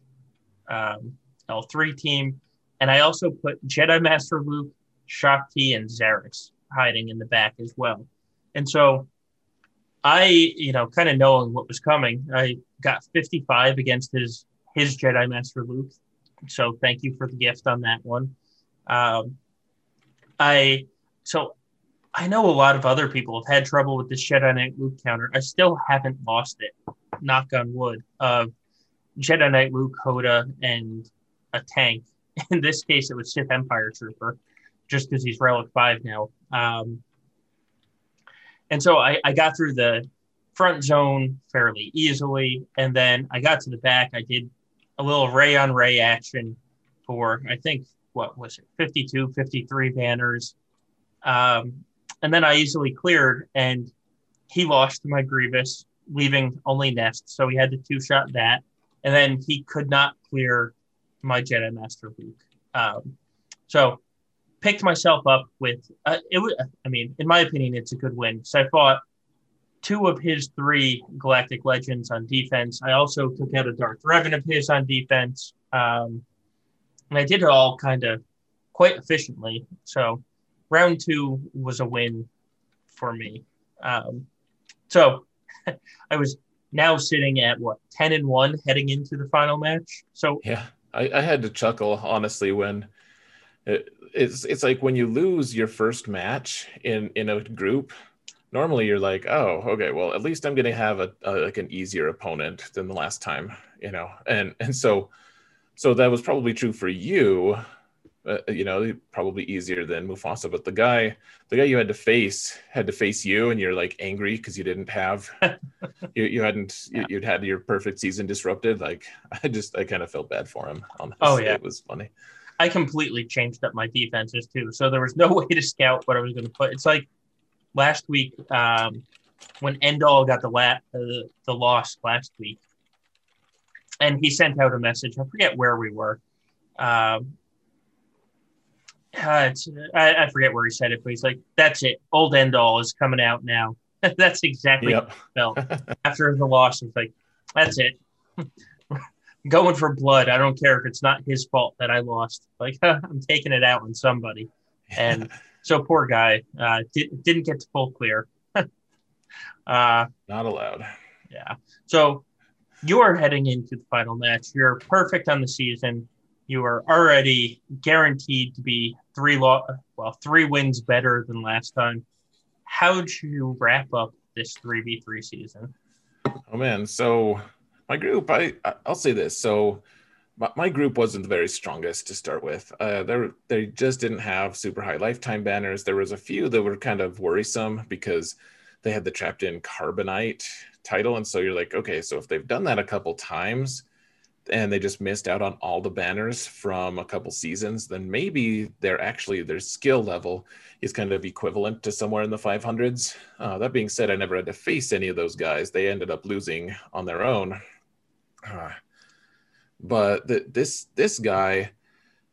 um, L3 team. And I also put Jedi Master Luke, Shaak Ti, and Zaris hiding in the back as well. And so I, you know, kind of knowing what was coming, I got 55 against his his Jedi Master Luke. So thank you for the gift on that one. Um, I so I know a lot of other people have had trouble with this Jedi Knight Luke counter. I still haven't lost it. Knock on wood. Of Jedi Knight Luke, Hoda, and a tank. In this case, it was Sith Empire Trooper, just because he's Relic Five now. Um, and so I, I got through the front zone fairly easily. And then I got to the back. I did a little Rey on Rey action for, I think, what was it, 52, 53 banners. Um, and then I easily cleared, and he lost my Grievous, leaving only Nest. So he had to two shot that. And then he could not clear my Jedi Master Luke. Um, so picked myself up with uh, it was i mean in my opinion it's a good win so i fought two of his three galactic legends on defense. I also took out a darth revan of his on defense um, and i did it all kind of quite efficiently. So round two was a win for me. Um, so i was now sitting at what 10 and 1 heading into the final match? So yeah i, I had to chuckle honestly when it, it's it's like when you lose your first match in in a group normally you're like oh okay well at least i'm going to have a, a, like an easier opponent than the last time you know and and so so that was probably true for you uh, you know probably easier than mufasa but the guy the guy you had to face had to face you and you're like angry because you didn't have you, you hadn't yeah. you, would had your perfect season disrupted like i just i kind of felt bad for him honestly. oh yeah it was funny I completely changed up my defenses too. So there was no way to scout what I was going to put. It's like last week um, when Endall got the la- uh, the loss last week, and he sent out a message. I forget where we were. Um, uh, I, I, forget where he said it, but he's like, "That's it. Old Endall is coming out now." That's exactly yep. how I felt after the loss. It's like, "That's it." going for blood. I don't care if it's not his fault that I lost. Like I'm taking it out on somebody. And so poor guy uh, did, didn't get to full clear. uh, not allowed. Yeah. So you are heading into the final match. You're perfect on the season. You are already guaranteed to be three lo- well three wins better than last time. How'd you wrap up this three v three season? Oh man, so my group, I I'll say this. So my, my group wasn't the very strongest to start with. Uh, they just didn't have super high lifetime banners. There was a few that were kind of worrisome because they had the trapped in carbonite title, and so you're like, okay, so if they've done that a couple times and they just missed out on all the banners from a couple seasons, then maybe they're actually their skill level is kind of equivalent to somewhere in the 500s. Uh, that being said, I never had to face any of those guys. They ended up losing on their own. Uh, but this this guy,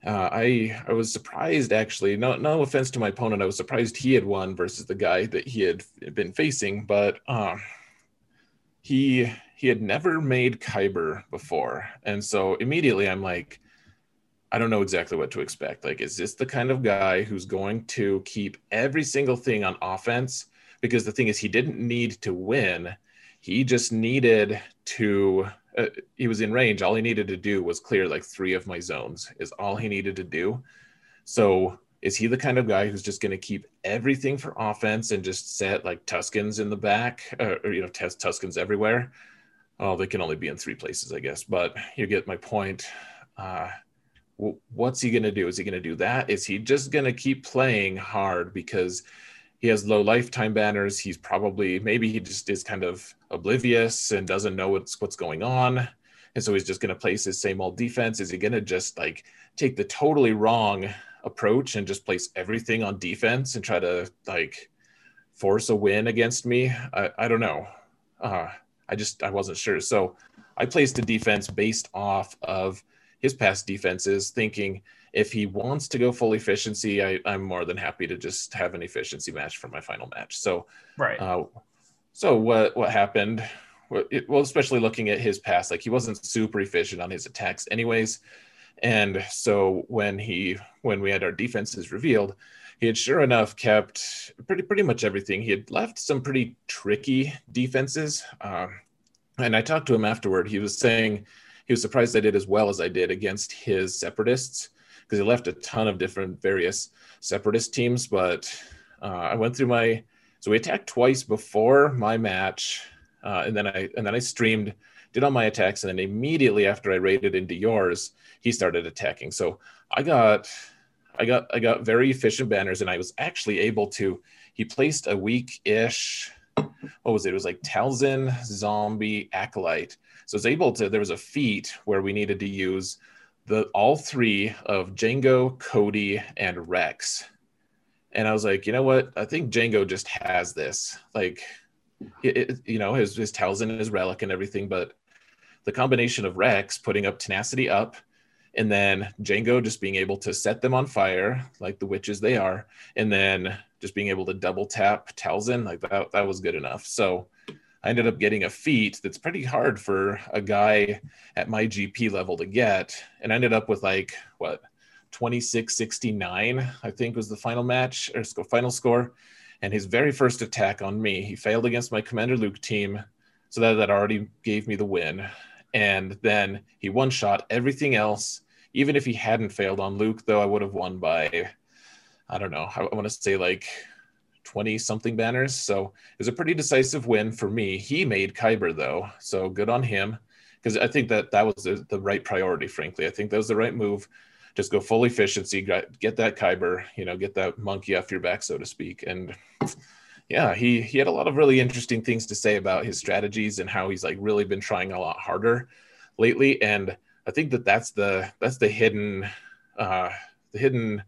uh, I I was surprised actually. No no offense to my opponent, I was surprised he had won versus the guy that he had been facing. But uh, he he had never made Kyber before, and so immediately I'm like, I don't know exactly what to expect. Like, is this the kind of guy who's going to keep every single thing on offense? Because the thing is, he didn't need to win. He just needed to uh, he was in range. All he needed to do was clear like three of my zones. Is all he needed to do. So is he the kind of guy who's just going to keep everything for offense and just set like Tuskens in the back or, you know, test Tuskens everywhere? Oh, they can only be in three places, I guess, but you get my point. Uh, what's he going to do? Is he going to do that? Is he just going to keep playing hard because he has low lifetime banners? He's probably, maybe he just is kind of oblivious and doesn't know what's, what's going on. And so he's just going to place his same old defense. Is he going to just like take the totally wrong approach and just place everything on defense and try to like force a win against me. I, I don't know. Uh, I just I wasn't sure. So I placed a defense based off of his past defenses, thinking if he wants to go full efficiency, I, I'm more than happy to just have an efficiency match for my final match. So right. Uh, so what what happened? Well, especially looking at his past, like he wasn't super efficient on his attacks, anyways. And so when he when we had our defenses revealed, he had sure enough kept pretty pretty much everything. He had left some pretty tricky defenses. Um, and I talked to him afterward. He was saying he was surprised I did as well as I did against his separatists because he left a ton of different various separatist teams. But uh, I went through my so we attacked twice before my match, uh, and then I and then I streamed did all my attacks, and then immediately after I raided into yours, he started attacking. So I got, I got, I got very efficient banners, and I was actually able to. He placed a weak-ish. What was it? It was like Talzin, Zombie, Acolyte. So I was able to. There was a feat where we needed to use the all three of Django, Cody, and Rex. And I was like, you know what? I think Django just has this. Like, it, you know, his his Talzin his relic and everything, but the combination of Rex putting up tenacity up and then Django just being able to set them on fire like the witches they are, and then just being able to double tap Talzin, like that, that was good enough. So I ended up getting a feat that's pretty hard for a guy at my GP level to get. And ended up with like what 2669, I think was the final match or final score. And his very first attack on me, he failed against my Commander Luke team. So that, that already gave me the win and then he one shot everything else. Even if he hadn't failed on Luke, though, I would have won by, I don't know, I want to say like 20 something banners. So it was a pretty decisive win for me. He made Kyber, though. So good on him. Because I think that that was the, the, right priority, frankly. I think that was the right move. Just go full efficiency, get that Kyber, you know, get that monkey off your back, so to speak. And yeah, he he had a lot of really interesting things to say about his strategies and how he's like really been trying a lot harder lately. And I think that that's the that's the hidden uh, the hidden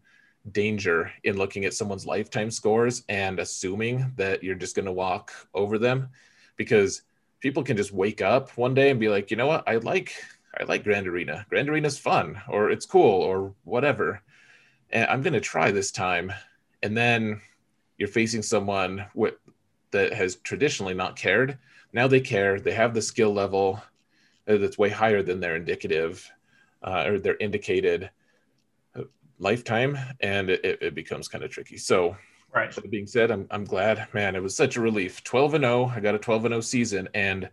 danger in looking at someone's lifetime scores and assuming that you're just going to walk over them because people can just wake up one day and be like, you know what, I like I like Grand Arena. Grand Arena's fun or it's cool or whatever. And I'm going to try this time. And then you're facing someone with, that has traditionally not cared. Now they care. They have the skill level that's way higher than their indicative uh, or their indicated uh, lifetime, and it, it becomes kind of tricky. So, right. That being said, I'm I'm glad, man. It was such a relief. 12 and 0. I got a 12 and 0 season, and I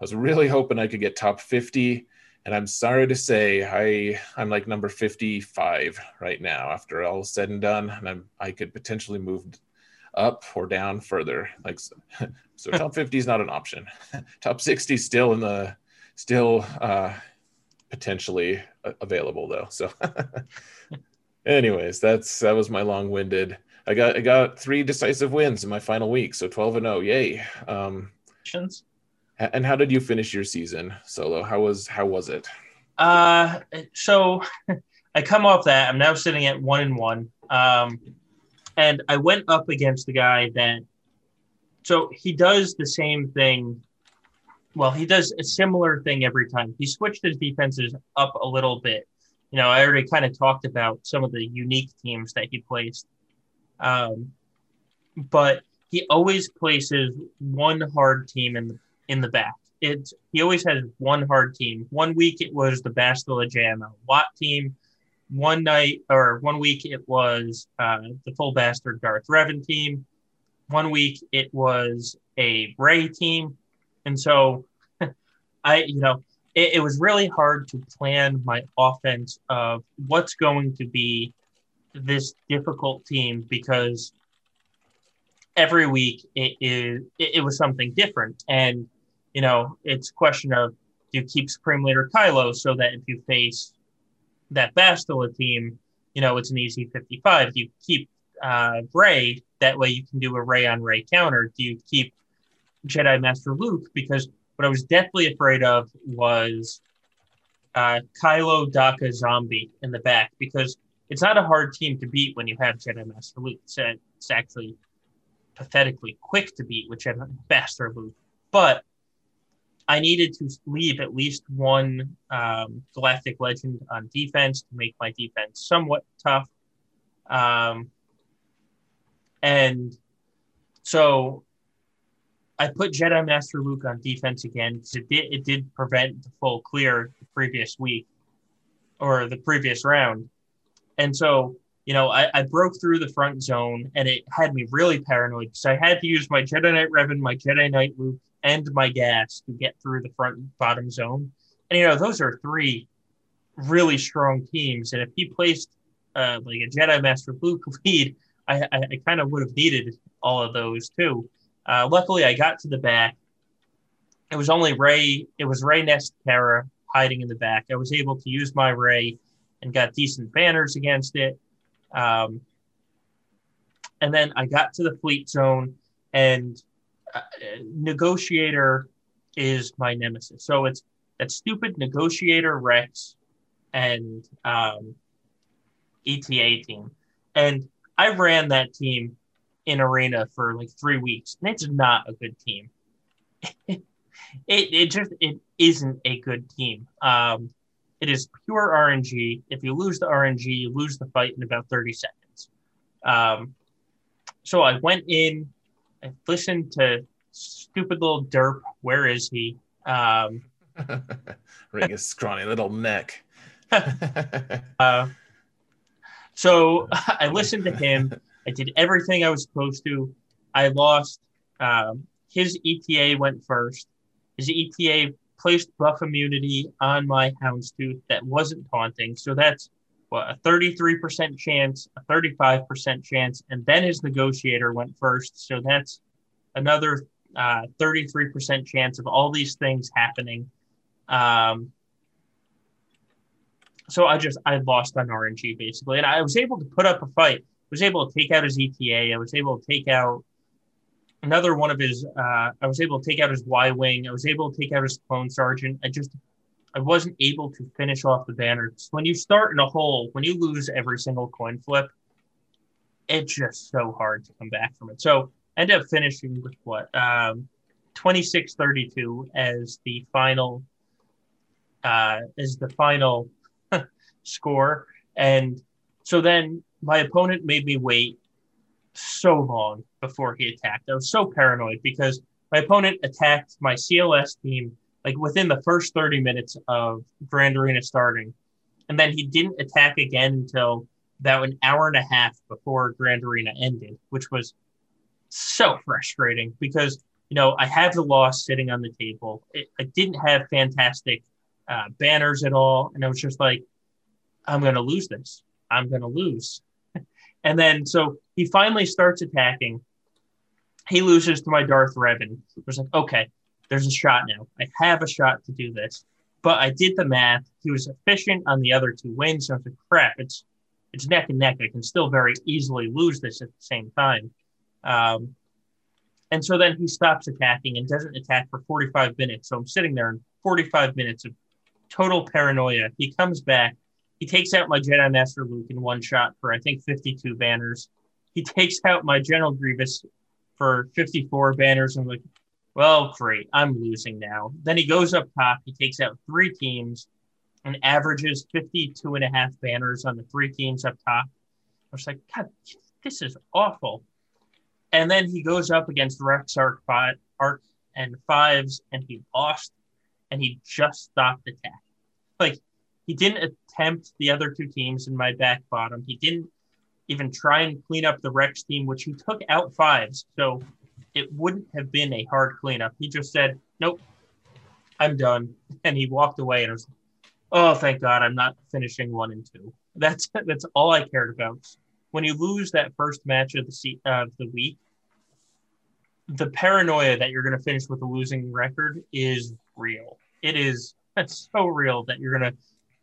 was really hoping I could get top 50. And I'm sorry to say, I I'm like number 55 right now after all said and done, and I'm I could potentially move up or down further. Like so, so top 50 is not an option. top 60 still in the still uh, potentially available though. So anyways, that's that was my long-winded. I got I got three decisive wins in my final week, so 12 and 0. Yay. Um and how did you finish your season solo? How was how was it? Uh so I come off that. I'm now sitting at one and one. Um and I went up against the guy that, so he does the same thing. Well, he does a similar thing every time. He switched his defenses up a little bit. You know, I already kind of talked about some of the unique teams that he placed. Um, but he always places one hard team in the, in the back. It's he always has one hard team. One week it was the Bastila Ojama Wat team one night or one week it was uh, the full bastard Darth Revan team. One week it was a Rey team, and so I, you know, it, it, was really hard to plan my offense of what's going to be this difficult team because every week it is it, it, was something different. And you know it's a question of do you keep supreme leader kylo so that if you face that bastila team you know it's an easy 55 do you keep uh, Rey? That way you can do a Rey on Rey counter. Do you keep jedi master luke? Because what i was deathly afraid of was uh, kylo daka zombie in the back because it's not a hard team to beat when you have jedi master luke it's, it's actually pathetically quick to beat whichever faster Luke. But I needed to leave at least one um, Galactic Legend on defense to make my defense somewhat tough. Um, and so I put Jedi Master Luke on defense again because it did it did prevent the full clear the previous week or the previous round. And so you know, I, I, broke through the front zone and it had me really paranoid because I had to use my Jedi Knight Revan, my Jedi Knight Luke, and my gas to get through the front bottom zone. And, you know, those are three really strong teams. And if he placed uh, like a Jedi Master Luke lead, I, I, I kind of would have needed all of those too. Uh, luckily, I got to the back. It was only Rey. it was Rey Nest Cara hiding in the back. I was able to use my Rey and got decent banners against it. Um, and then I got to the fleet zone, and uh, negotiator is my nemesis. So it's that stupid negotiator Rex and um, ETA team. And I ran that team in arena for like three weeks, and it's not a good team. it, it just it isn't a good team. Um, it is pure RNG. If you lose the RNG, you lose the fight in about 30 seconds. Um, so I went in, I listened to stupid little derp. Where is he? Um, Ring his scrawny little neck. uh, so I listened to him. I did everything I was supposed to. I lost. Um, his ETA went first. His ETA placed buff immunity on my houndstooth that wasn't taunting. So that's what a 33% chance, a 35% chance, and then his negotiator went first. So that's another uh, 33% chance of all these things happening. Um, so I just I lost on RNG basically, and I was able to put up a fight. Was able to take out his ETA. I was able to take out another one of his uh, i was able to take out his y wing. I was able to take out his clone sergeant. I just i wasn't able to finish off the banners when you start in a hole when you lose every single coin flip it's just so hard to come back from it. So I ended up finishing with what um 26 32 as the final uh as the final score. And so then my opponent made me wait so long before he attacked. I was so paranoid because my opponent attacked my CLS team like within the first 30 minutes of Grand Arena starting. And then he didn't attack again until about an hour and a half before Grand Arena ended, which was so frustrating because, you know, I have the loss sitting on the table. It, I didn't have fantastic uh, banners at all. And I was just like, I'm going to lose this. I'm going to lose. And then so he finally starts attacking. He loses to my Darth Revan. I was like, okay, there's a shot now. I have a shot to do this. But I did the math. He was efficient on the other two wings. So I was like, crap, it's it's neck and neck. I can still very easily lose this at the same time. Um, and so then he stops attacking and doesn't attack for 45 minutes. So I'm sitting there in 45 minutes of total paranoia. He comes back he takes out my Jedi Master Luke in one shot for I think 52 banners. He takes out my General Grievous for 54 banners. I'm like, well, great, I'm losing now. Then he goes up top. He takes out three teams and averages 52 and a half banners on the three teams up top. I was like, God, this is awful. And then he goes up against Rex Arc, five, Arc and Fives, and he lost, and he just stopped attack. Like he didn't attempt the other two teams in my back bottom. He didn't even try and clean up the Rex team, which he took out fives. So it wouldn't have been a hard cleanup. He just said, Nope, I'm done. And he walked away and I was oh thank God I'm not finishing one and two. That's that's all I cared about. when you lose that first match of the se- of the week, the paranoia that you're going to finish with a losing record is real. It is that's so real that you're going to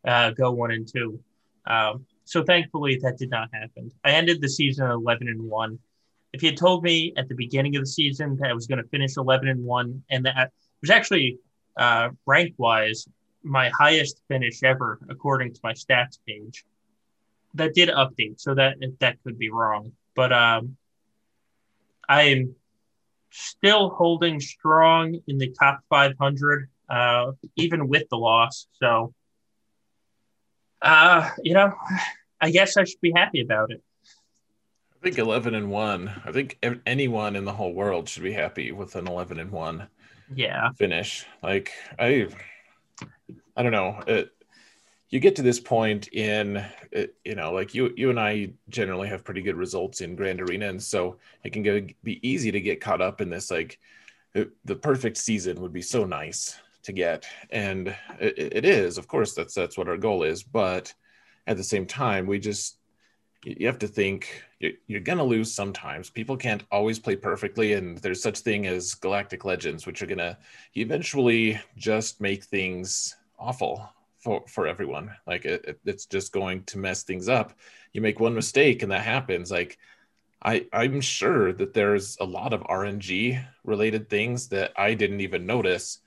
uh, go one and two. Um, so thankfully that did not happen. I ended the season 11 and one. If you had told me at the beginning of the season that I was going to finish 11 and one, and that was actually uh, rank wise my highest finish ever according to my stats page. That did update, so that that could be wrong, but um, I'm still holding strong in the top 500, uh, even with the loss. So, uh, you know, I guess I should be happy about it. I think 11 and 1. I think anyone in the whole world should be happy with an 11 and 1 yeah finish. Like I I don't know. It, you get to this point in it, you know like you you and i generally have pretty good results in grand arena and so it can get, be easy to get caught up in this like the perfect season would be so nice to get and it, it is of course that's that's what our goal is but at the same time we just you have to think you're going to lose sometimes. People can't always play perfectly and there's such thing as galactic legends which are going to eventually just make things awful for for everyone. Like it, it, it's just going to mess things up. You make one mistake and that happens. Like i i'm sure that there's a lot of rng related things that i didn't even notice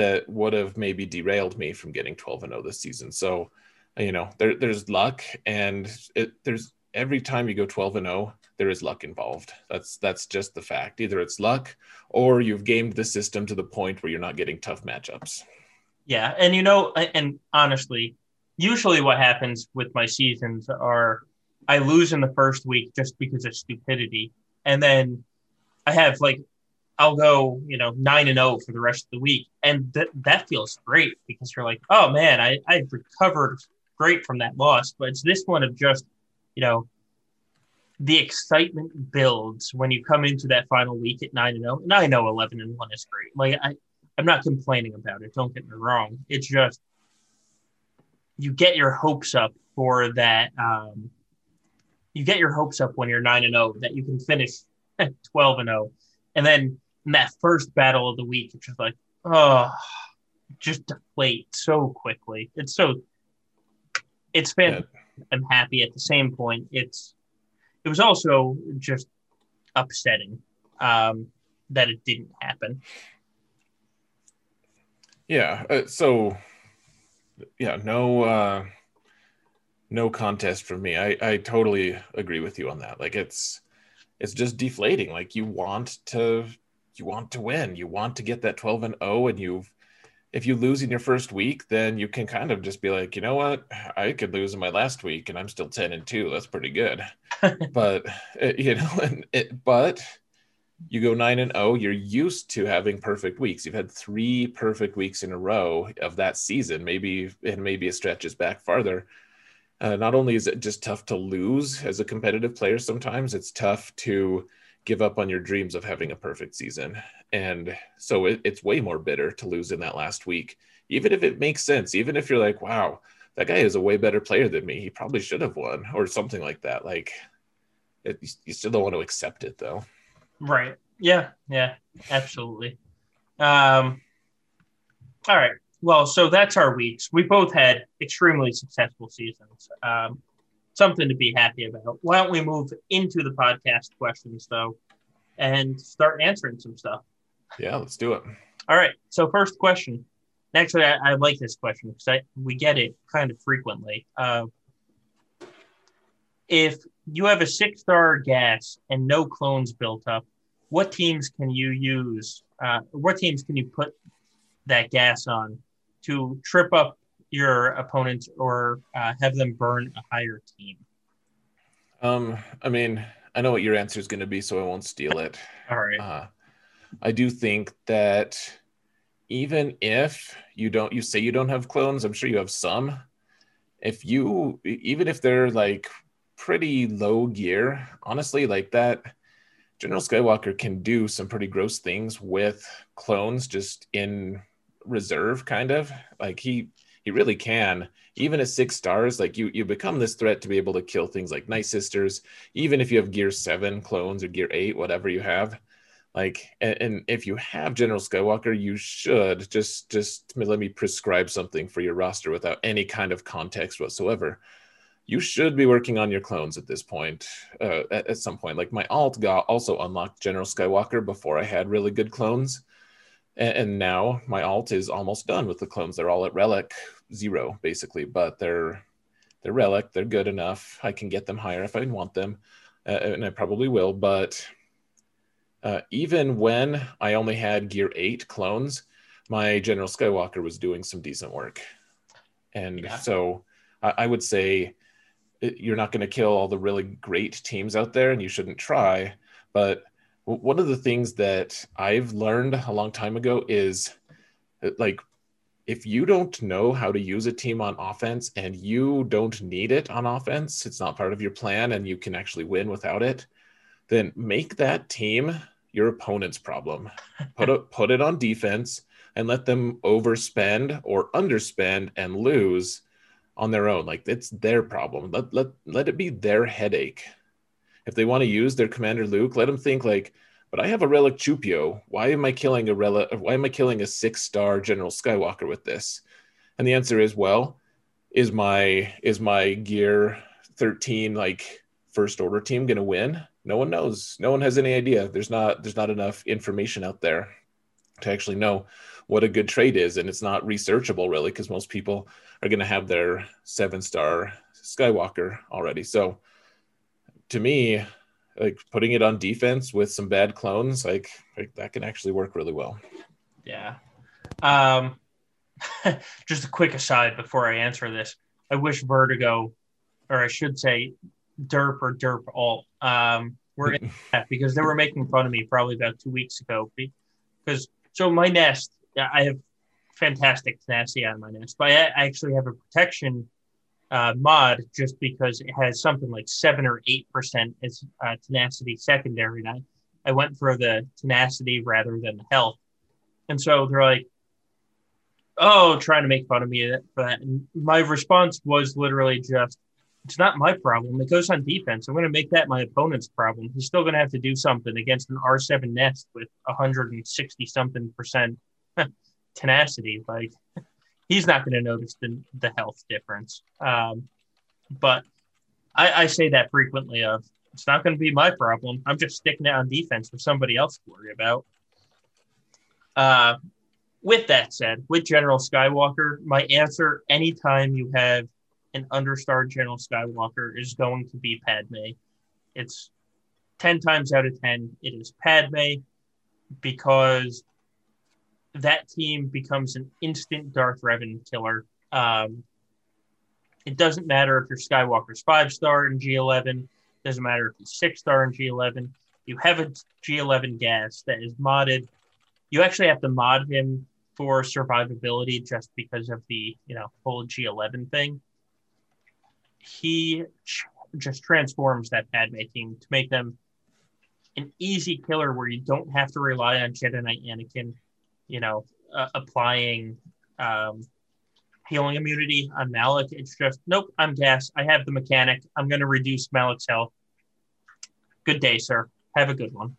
that would have maybe derailed me from getting 12 and 0 this season. So you know there, there's luck and it, there's every time you go 12 and 0 there is luck involved. That's that's just the fact. Either it's luck or you've gamed the system to the point where you're not getting tough matchups. Yeah, and you know, and honestly, usually what happens with my seasons are I lose in the first week just because of stupidity, and then I have like I'll go you know nine and zero oh for the rest of the week, and that that feels great because you're like, oh man, I I recovered great from that loss, but it's this one of just you know the excitement builds when you come into that final week at nine and zero, oh. and I know eleven and one is great. Like I I'm not complaining about it. Don't get me wrong. It's just you get your hopes up for that. Um, you get your hopes up when you're nine and zero that you can finish twelve and zero, oh. and then in that first battle of the week, it's just like oh, just deflate so quickly. It's so. It's been. Yeah. I'm happy at the same point. It's. It was also just upsetting um, that it didn't happen. Yeah. Uh, so, yeah, no, uh, no contest for me. I, I totally agree with you on that. Like it's, it's just deflating. Like you want to, you want to win. You want to get that 12 and 0 and you've, if you lose in your first week, then you can kind of just be like, you know what, I could lose in my last week and I'm still 10 and 2. That's pretty good. but, uh, you know, and it, but you go 9 and 0 you're used to having perfect weeks you've had three perfect weeks in a row of that season maybe and maybe it stretches back farther uh, not only is it just tough to lose as a competitive player sometimes it's tough to give up on your dreams of having a perfect season and so it, it's way more bitter to lose in that last week even if it makes sense even if you're like wow that guy is a way better player than me he probably should have won or something like that like it, you still don't want to accept it though Right. Yeah. Yeah. Absolutely. Um, all right. Well, so that's our weeks. We both had extremely successful seasons. Um, something to be happy about. Why don't we move into the podcast questions though, and start answering some stuff? Yeah, let's do it. All right. So first question. Actually, I, I like this question because we get it kind of frequently. Uh, if you have a six star gas and no clones built up, what teams can you use? Uh, what teams can you put that gas on to trip up your opponent or uh, have them burn a higher team? Um, I mean, I know what your answer is going to be, so I won't steal it. All right. Uh, I do think that even if you don't, you say you don't have clones, I'm sure you have some. If you, even if they're like pretty low gear. Honestly, like that, General Skywalker can do some pretty gross things with clones just in reserve, kind of. Like he he really can. Even at six stars, like you, you become this threat to be able to kill things like Night Sisters, even if you have Gear Seven clones or Gear Eight, whatever you have. Like, and, and if you have General Skywalker, you should just just let me prescribe something for your roster without any kind of context whatsoever you should be working on your clones at this point uh, at, at, some point like my alt got also unlocked general skywalker before i had really good clones and, and, now my alt is almost done with the clones. They're all at relic zero basically but they're they're relic. They're good enough. I can get them higher if i want them uh, and i probably will but uh, even when i only had gear 8 clones my general skywalker was doing some decent work. And yeah. so I, I would say you're not going to kill all the really great teams out there and you shouldn't try but one of the things that i've learned a long time ago is like if you don't know how to use a team on offense and you don't need it on offense it's not part of your plan and you can actually win without it then make that team your opponent's problem put it put it on defense and let them overspend or underspend and lose on their own. Like it's their problem. Let let let it be their headache. If they want to use their commander Luke, let them think like, but I have a relic Chewpio. Why am I killing a relic? Why am I killing a six star General Skywalker with this? And the answer is, well, is my is my gear 13 like first order team gonna win? No one knows. No one has any idea. There's not there's not enough information out there to actually know what a good trade is, and it's not researchable really because most people are going to have their seven star Skywalker already. So to me, like putting it on defense with some bad clones, like, like that can actually work really well. Yeah. Um, just a quick aside before I answer this. I wish Vertigo, or I should say Derp or Derp Alt, um, were in that because they were making fun of me probably about two weeks ago. Because so my nest, I have fantastic tenacity on my nest, but I actually have a protection uh, mod just because it has something like seven or eight percent as uh, tenacity secondary, and I, I went for the tenacity rather than the health, and so they're like, "Oh, trying to make fun of me for that." And my response was literally just, "It's not my problem. It goes on defense. I'm going to make that my opponent's problem. He's still going to have to do something against an R7 nest with 160 something percent." tenacity, like he's not going to notice the, the health difference. Um, but I, I say that frequently of it's not going to be my problem. I'm just sticking it on defense for somebody else to worry about. Uh, with that said, with General Skywalker, my answer anytime you have an understar General Skywalker is going to be Padme. It's 10 times out of 10, it is Padme because that team becomes an instant Darth Revan killer. Um, it doesn't matter if your Skywalker's five star in G11. Doesn't matter if he's six star in G11. You have a G11 gas that is modded. You actually have to mod him for survivability just because of the you know whole G11 thing. He ch- just transforms that Padme team to make them an easy killer where you don't have to rely on Jedi Knight Anakin you know, uh, applying um, healing immunity on Malak. It's just, nope, I'm gas. I have the mechanic. I'm going to reduce Malak's health. Good day, sir. Have a good one.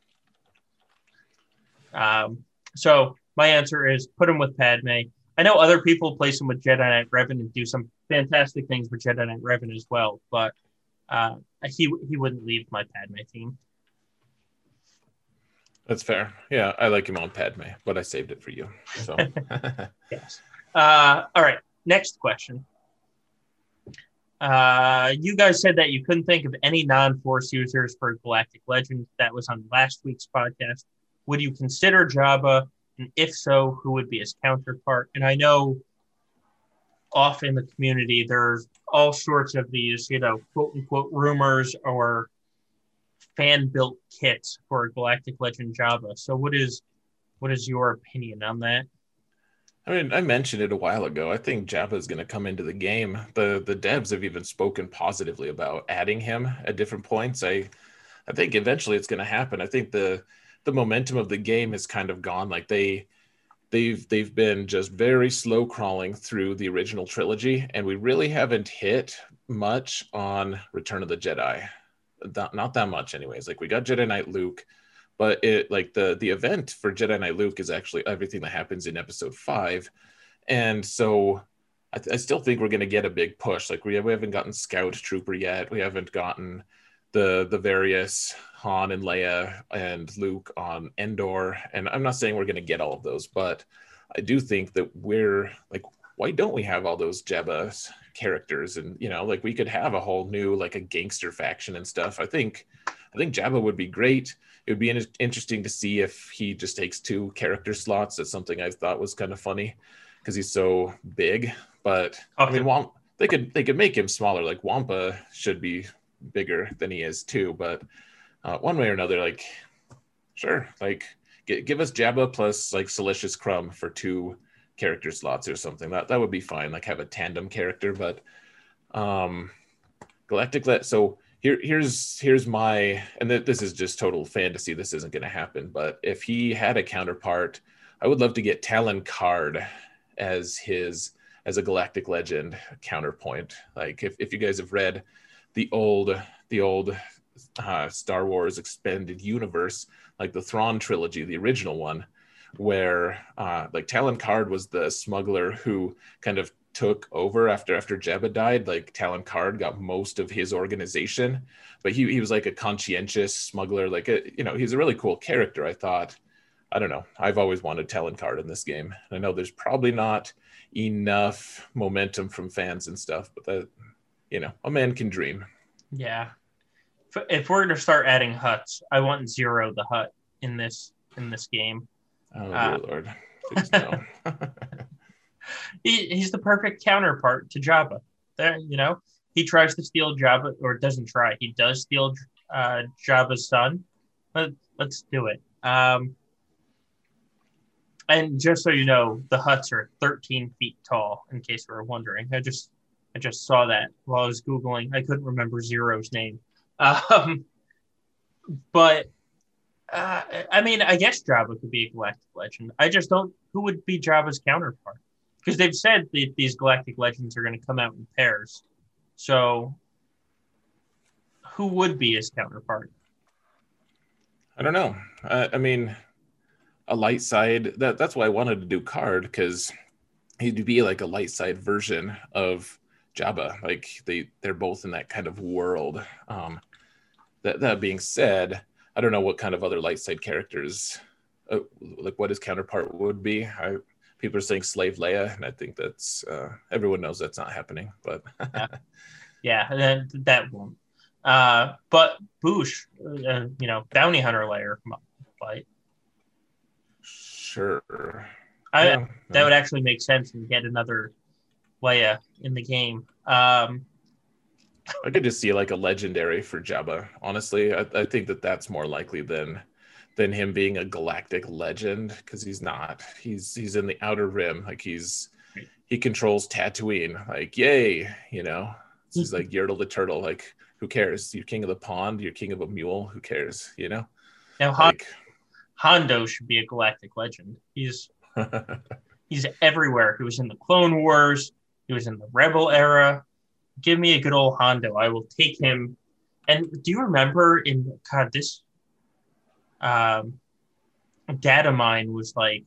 Um, so my answer is put him with Padme. I know other people place him with Jedi Knight Revan and do some fantastic things with Jedi Knight Revan as well, but uh, he he wouldn't leave my Padme team. That's fair. Yeah, I like him on Padme, but I saved it for you. So yes. Uh, all right. Next question. Uh, you guys said that you couldn't think of any non-force users for Galactic Legends. That was on last week's podcast. Would you consider Jabba? And if so, who would be his counterpart? And I know off in the community, there's all sorts of these, you know, quote unquote rumors or fan built kits for Galactic Legend Jabba. So what is what is your opinion on that? I mean, I mentioned it a while ago. I think Jabba is going to come into the game. The the devs have even spoken positively about adding him at different points. I I think eventually it's going to happen. I think the the momentum of the game has kind of gone like they they've they've been just very slow crawling through the original trilogy, and we really haven't hit much on Return of the Jedi. Not, not that much, anyways. Like we got Jedi Knight Luke, but it like the the event for Jedi Knight Luke is actually everything that happens in Episode Five, and so I, th- I still think we're going to get a big push. Like we, we haven't gotten Scout Trooper yet. We haven't gotten the the various Han and Leia and Luke on Endor. And I'm not saying we're going to get all of those, but I do think that we're like, why don't we have all those Jabba characters? And you know, like we could have a whole new like a gangster faction and stuff. I think I think Jabba would be great. It would be in- interesting to see if he just takes two character slots. That's something I thought was kind of funny because he's so big. But okay. I mean, Wamp, they could they could make him smaller. Like Wampa should be bigger than he is too. But uh, one way or another, like sure, like g- give us Jabba plus like Salacious Crumb for two character slots or something. That that would be fine. Like have a tandem character, but um, Galactic Let so. Here, here's here's my and th- this is just total fantasy. This isn't going to happen. But if he had a counterpart, I would love to get Talon Karrde as his as a galactic legend counterpoint. Like if, if you guys have read the old the old uh, Star Wars expanded universe, like the Thrawn trilogy, the original one, where uh, like Talon Karrde was the smuggler who kind of took over after after Jabba died. Like Talon Karrde got most of his organization, but he he was like a conscientious smuggler. Like a, you know, he's a really cool character. I thought. I don't know. I've always wanted Talon Karrde in this game. I know there's probably not enough momentum from fans and stuff, but that you know, a man can dream. Yeah. If, we're to start adding Hutts, I want Ziro the Hutt in this in this game. Oh uh, dear lord. Please no. he, he's the perfect counterpart to Jabba. There, you know, he tries to steal Jabba, or doesn't try. He does steal uh, Jabba's son. Let, let's do it. Um, and just so you know, the Hutts are 13 feet tall. In case you were wondering, I just I just saw that while I was googling. I couldn't remember Ziro's name, um, but uh, I mean, I guess Jabba could be a galactic legend. I just don't. Who would be Jabba's counterpart? Because they've said that these galactic legends are going to come out in pairs. So, who would be his counterpart? I don't know. I, mean, a light side. That that's why I wanted to do Karrde because he'd be like a light side version of Jabba. Like they they're both in that kind of world. Um, that that being said, I don't know what kind of other light side characters, uh, like what his counterpart would be. I, people are saying Slave Leia, and I think that's uh, everyone knows that's not happening. But yeah, yeah that, that won't. Uh, but Boushh, uh, you know, bounty hunter Leia fight. Sure. I, yeah, that would actually make sense and get another Leia in the game. Um, I could just see like a legendary for Jabba. Honestly, I, I think that that's more likely than than him being a galactic legend because he's not. He's he's in the outer rim. Like he's he controls Tatooine. Like yay, you know. He's like mm-hmm. Yertle the turtle. Like who cares? You're king of the pond. You're king of a mule. Who cares? You know. Now like, Hondo should be a galactic legend. He's he's everywhere. He was in the Clone Wars. He was in the Rebel era. Give me a good old Hondo. I will take him. And do you remember in God this um, data mine was like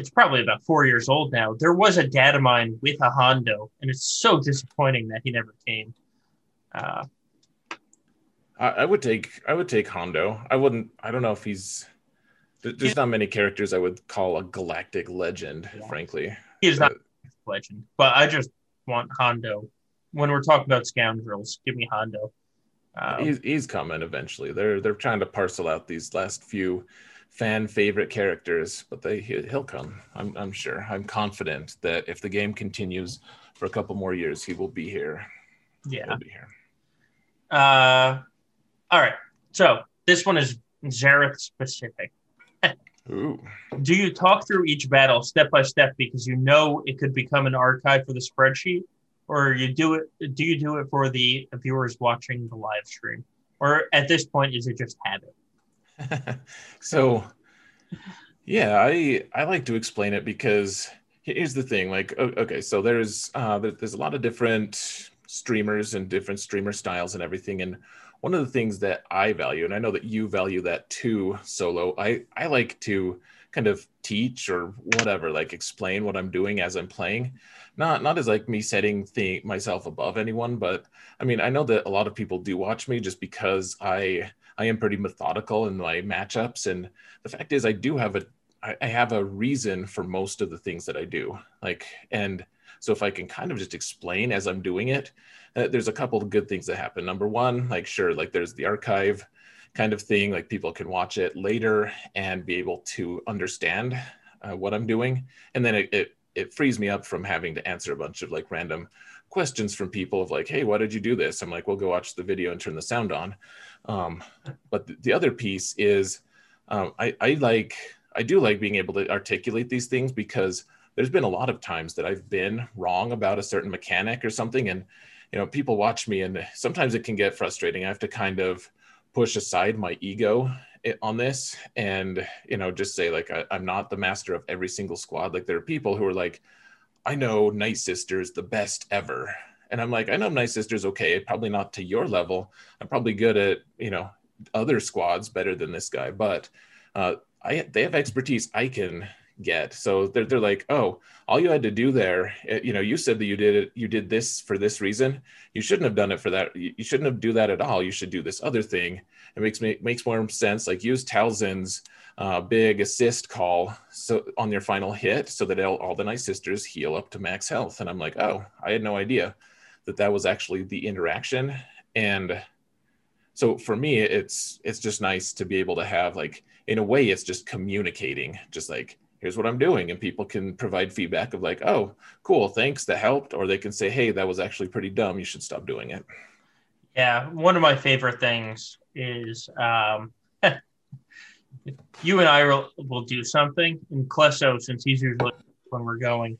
it's probably about four years old now. There was a dad of mine with a Hondo, and it's so disappointing that he never came. Uh, I, I would take I would take Hondo. I wouldn't. I don't know if he's. There's not many characters I would call a galactic legend, yeah. frankly. He's not legend. But I just want Hondo. When we're talking about scoundrels, give me Hondo. Um, he's, he's coming eventually. They're they're trying to parcel out these last few fan favorite characters, but they he'll come. I'm I'm sure. I'm confident that if the game continues for a couple more years, he will be here. Yeah, he'll be here. Uh, all right. So this one is Xaereth specific. Ooh. Do you talk through each battle step by step because you know it could become an archive for the spreadsheet, or you do it? Do you do it for the viewers watching the live stream, or at this point is it just habit? so, Yeah, I I like to explain it because here's the thing. Like, okay, so there's uh, there's a lot of different streamers and different streamer styles and everything, and one of the things that I value, and I know that you value that too, Solo. I I like to kind of teach or whatever, like explain what I'm doing as I'm playing. Not not as like me setting the, myself above anyone, but I mean, I know that a lot of people do watch me just because I I am pretty methodical in my matchups, and the fact is, I do have a I have a reason for most of the things that I do. Like, and so if I can kind of just explain as I'm doing it, uh, there's a couple of good things that happen. Number one, like sure, like there's the archive kind of thing, like people can watch it later and be able to understand uh, what I'm doing, and then it, it it frees me up from having to answer a bunch of like random questions from people of like, hey, why did you do this? I'm like, well, go watch the video and turn the sound on. Um, but the, the other piece is um, I, I like I do like being able to articulate these things because there's been a lot of times that I've been wrong about a certain mechanic or something, and you know people watch me, and sometimes it can get frustrating. I have to kind of push aside my ego on this and you know just say like I, am not the master of every single squad. Like there are people who are like i know night sisters the best ever. And i'm like i know night sisters okay probably not to your level. I'm probably good at you know other squads better than this guy but uh, I, they have expertise. I can get. So they're, they're like oh all you had to do there eh, you know you said that you did it you did this for this reason. You shouldn't have done it for that you shouldn't have do that at all. You should do this other thing. It makes me makes more sense like use talzin's uh, big assist call so on your final hit so that all, all the night sisters heal up to max health. And i'm like oh i had no idea that that was actually the interaction. And so for me it's it's just nice to be able to have like in a way it's just communicating just like here's what I'm doing. And people can provide feedback of like, oh, cool, thanks, that helped. Or they can say, hey, that was actually pretty dumb. You should stop doing it. Yeah. One of my favorite things is um, you and I will, will do something. And Klesso, since he's usually when we're going,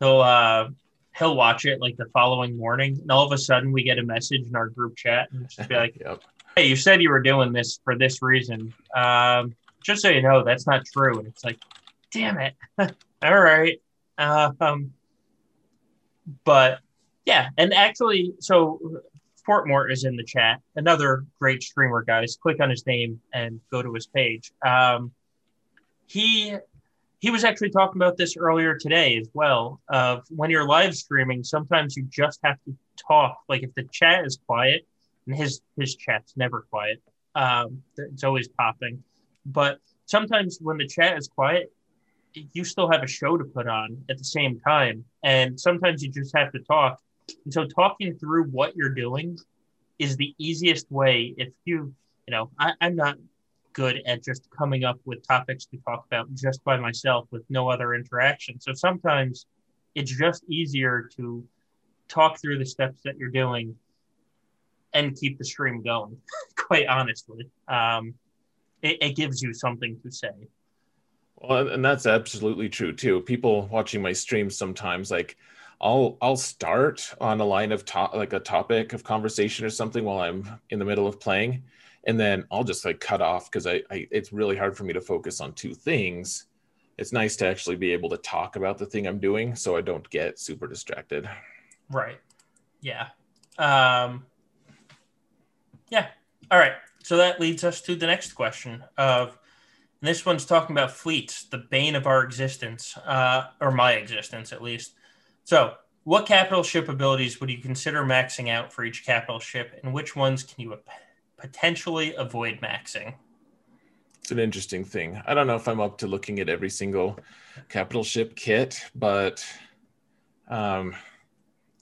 he'll uh, he'll watch it like the following morning. And all of a sudden we get a message in our group chat and just be like, yep. hey, you said you were doing this for this reason. Um, just so you know, that's not true. And it's like, damn it. All right. Um, but yeah, and actually, so Portmore is in the chat. Another great streamer, guys. Click on his name and go to his page. Um, he he was actually talking about this earlier today as well. Of when you're live streaming, sometimes you just have to talk. Like if the chat is quiet, and his his chat's never quiet. Um, it's always popping. But sometimes when the chat is quiet, you still have a show to put on at the same time. And sometimes you just have to talk. And so talking through what you're doing is the easiest way if you, you know, I, I'm not good at just coming up with topics to talk about just by myself with no other interaction. So sometimes it's just easier to talk through the steps that you're doing and keep the stream going, quite honestly. Um, it, it gives you something to say. Well, and that's absolutely true too. People watching my streams sometimes like I'll I'll start on a line of top like a topic of conversation or something while I'm in the middle of playing, and then I'll just like cut off because I, I it's really hard for me to focus on two things. It's nice to actually be able to talk about the thing I'm doing so I don't get super distracted. Right. Yeah. Um yeah. All right. So that leads us to the next question of and this one's talking about fleets, the bane of our existence, uh, or my existence at least. So, what capital ship abilities would you consider maxing out for each capital ship, and which ones can you potentially avoid maxing? It's an interesting thing. I don't know if I'm up to looking at every single capital ship kit, but um,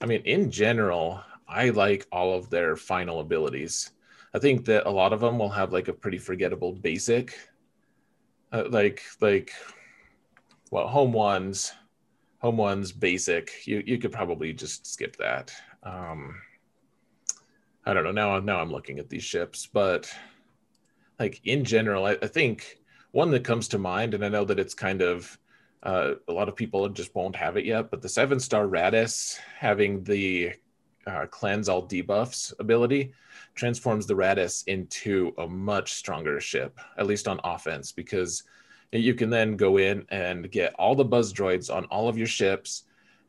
I mean, in general, I like all of their final abilities. I think that a lot of them will have like a pretty forgettable basic uh, like like well home ones home ones basic. You you could probably just skip that. Um i don't know. Now now i'm looking at these ships but like in general I, I think one that comes to mind and i know that it's kind of uh, a lot of people just won't have it yet but the seven star Raddus having the uh, cleanse all debuffs ability transforms the Raddus into a much stronger ship, at least on offense, because you can then go in and get all the buzz droids on all of your ships.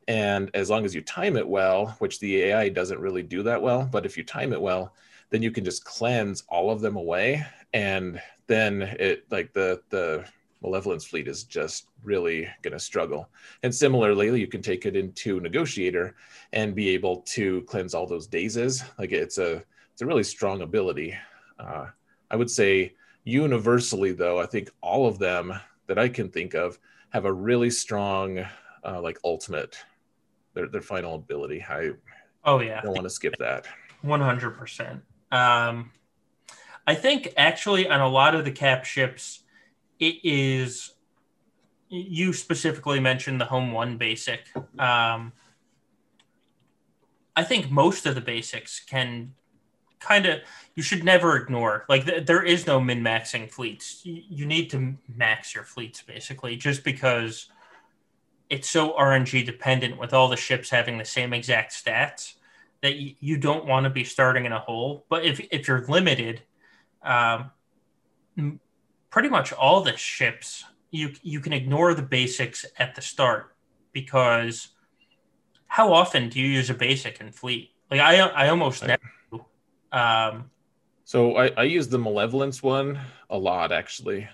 And as long as you time it well which the ai doesn't really do that well but if you time it well then you can just cleanse all of them away. And then it like the the malevolence fleet is just really going to struggle. And similarly you can take it into negotiator and be able to cleanse all those dazes. Like it's a it's a really strong ability uh, i would say universally though i think all of them that i can think of have a really strong uh, like ultimate their, their final ability i oh yeah don't want to skip that 100% um, I think actually on a lot of the cap ships, it is. You specifically mentioned the home one basic. Um, I think most of the basics can kind of you should never ignore like th- there is no min maxing fleets you, you need to max your fleets basically just because it's so rng dependent with all the ships having the same exact stats that you, you don't want to be starting in a hole but if, if you're limited um, pretty much all the ships you you can ignore the basics at the start because how often do you use a basic in fleet? Like I I almost never. Um, so I, I use the malevolence one a lot actually.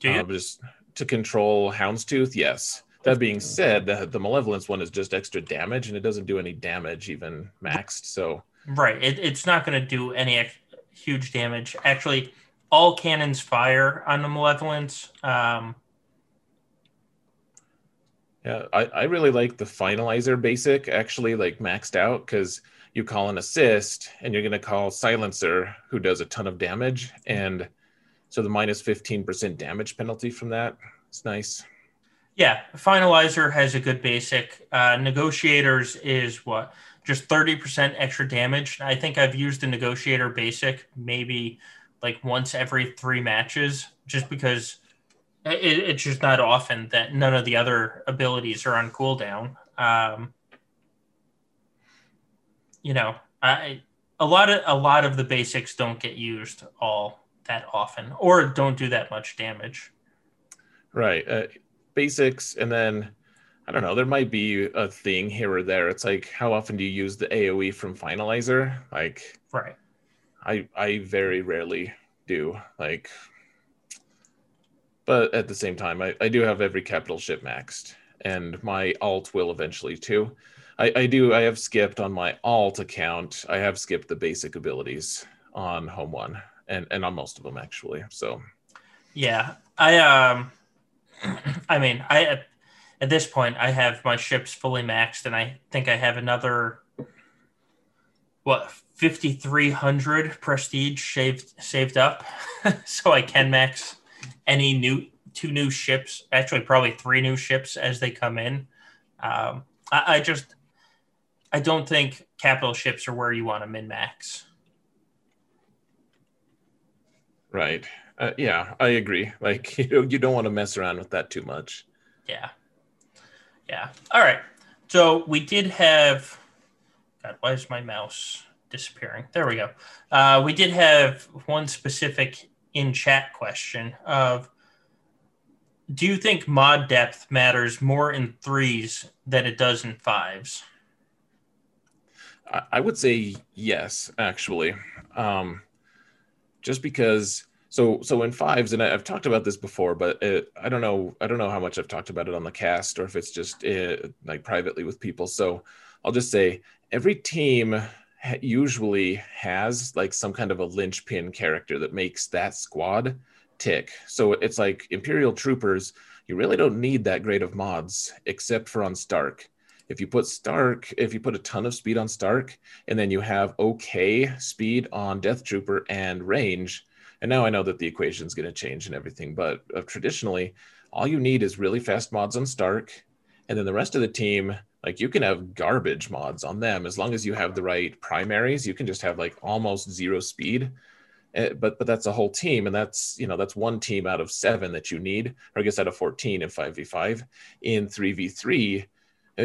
Do you? Uh, just to control Hound's Tooth, yes. That being said, the, the malevolence one is just extra damage and it doesn't do any damage even maxed. So right, it, it's not going to do any ex- huge damage. Actually, all cannons fire on the malevolence. Um, yeah, I, I really like the finalizer basic actually like maxed out because you call an assist and you're gonna call silencer who does a ton of damage and so the minus 15% damage penalty from that is nice. Yeah, finalizer has a good basic. Uh, negotiators is what just 30% extra damage. I think I've used a negotiator basic maybe like once every three matches, just because it, it's just not often that none of the other abilities are on cooldown. Um, you know, I a lot of a lot of the basics don't get used all that often, or don't do that much damage. Right, uh, basics, and then I don't know. There might be a thing here or there. It's like, how often do you use the AOE from Finalizer? Like, right. I I very rarely do. Like, but at the same time, I, I do have every capital ship maxed, and my alt will eventually too. I, I do. I have skipped on my alt account. I have skipped the basic abilities on home one, and and on most of them actually. So, yeah, I um, I mean, I at this point I have my ships fully maxed, and I think I have another what 5300 prestige saved saved up so i can max any new two new ships actually probably three new ships as they come in um, I, I, just i don't think capital ships are where you want to min max. Right. Uh, yeah i agree. Like you, know, you don't want to mess around with that too much. Yeah. Yeah. All right. So we did have god why is my mouse disappearing. There we go. Uh, we did have one specific in chat question of do you think mod depth matters more in threes than it does in fives? I would say yes, actually. Um, just because so so in fives, and I've talked about this before, but it, I don't know I don't know how much I've talked about it on the cast or if it's just uh, like privately with people. So I'll just say every team usually has like some kind of a linchpin character that makes that squad tick. So it's like Imperial Troopers, you really don't need that great of mods except for on Starck. If you put Starck, if you put a ton of speed on Starck, and then you have okay speed on Death Trooper and range, and now I know that the equation is going to change and everything, but uh, traditionally, all you need is really fast mods on Starck, and then the rest of the team like you can have garbage mods on them. As long as you have the right primaries you can just have like almost zero speed. Uh, but but that's a whole team and that's you know that's one team out of seven that you need or i guess out of 14 in 5v5 in 3v3 uh,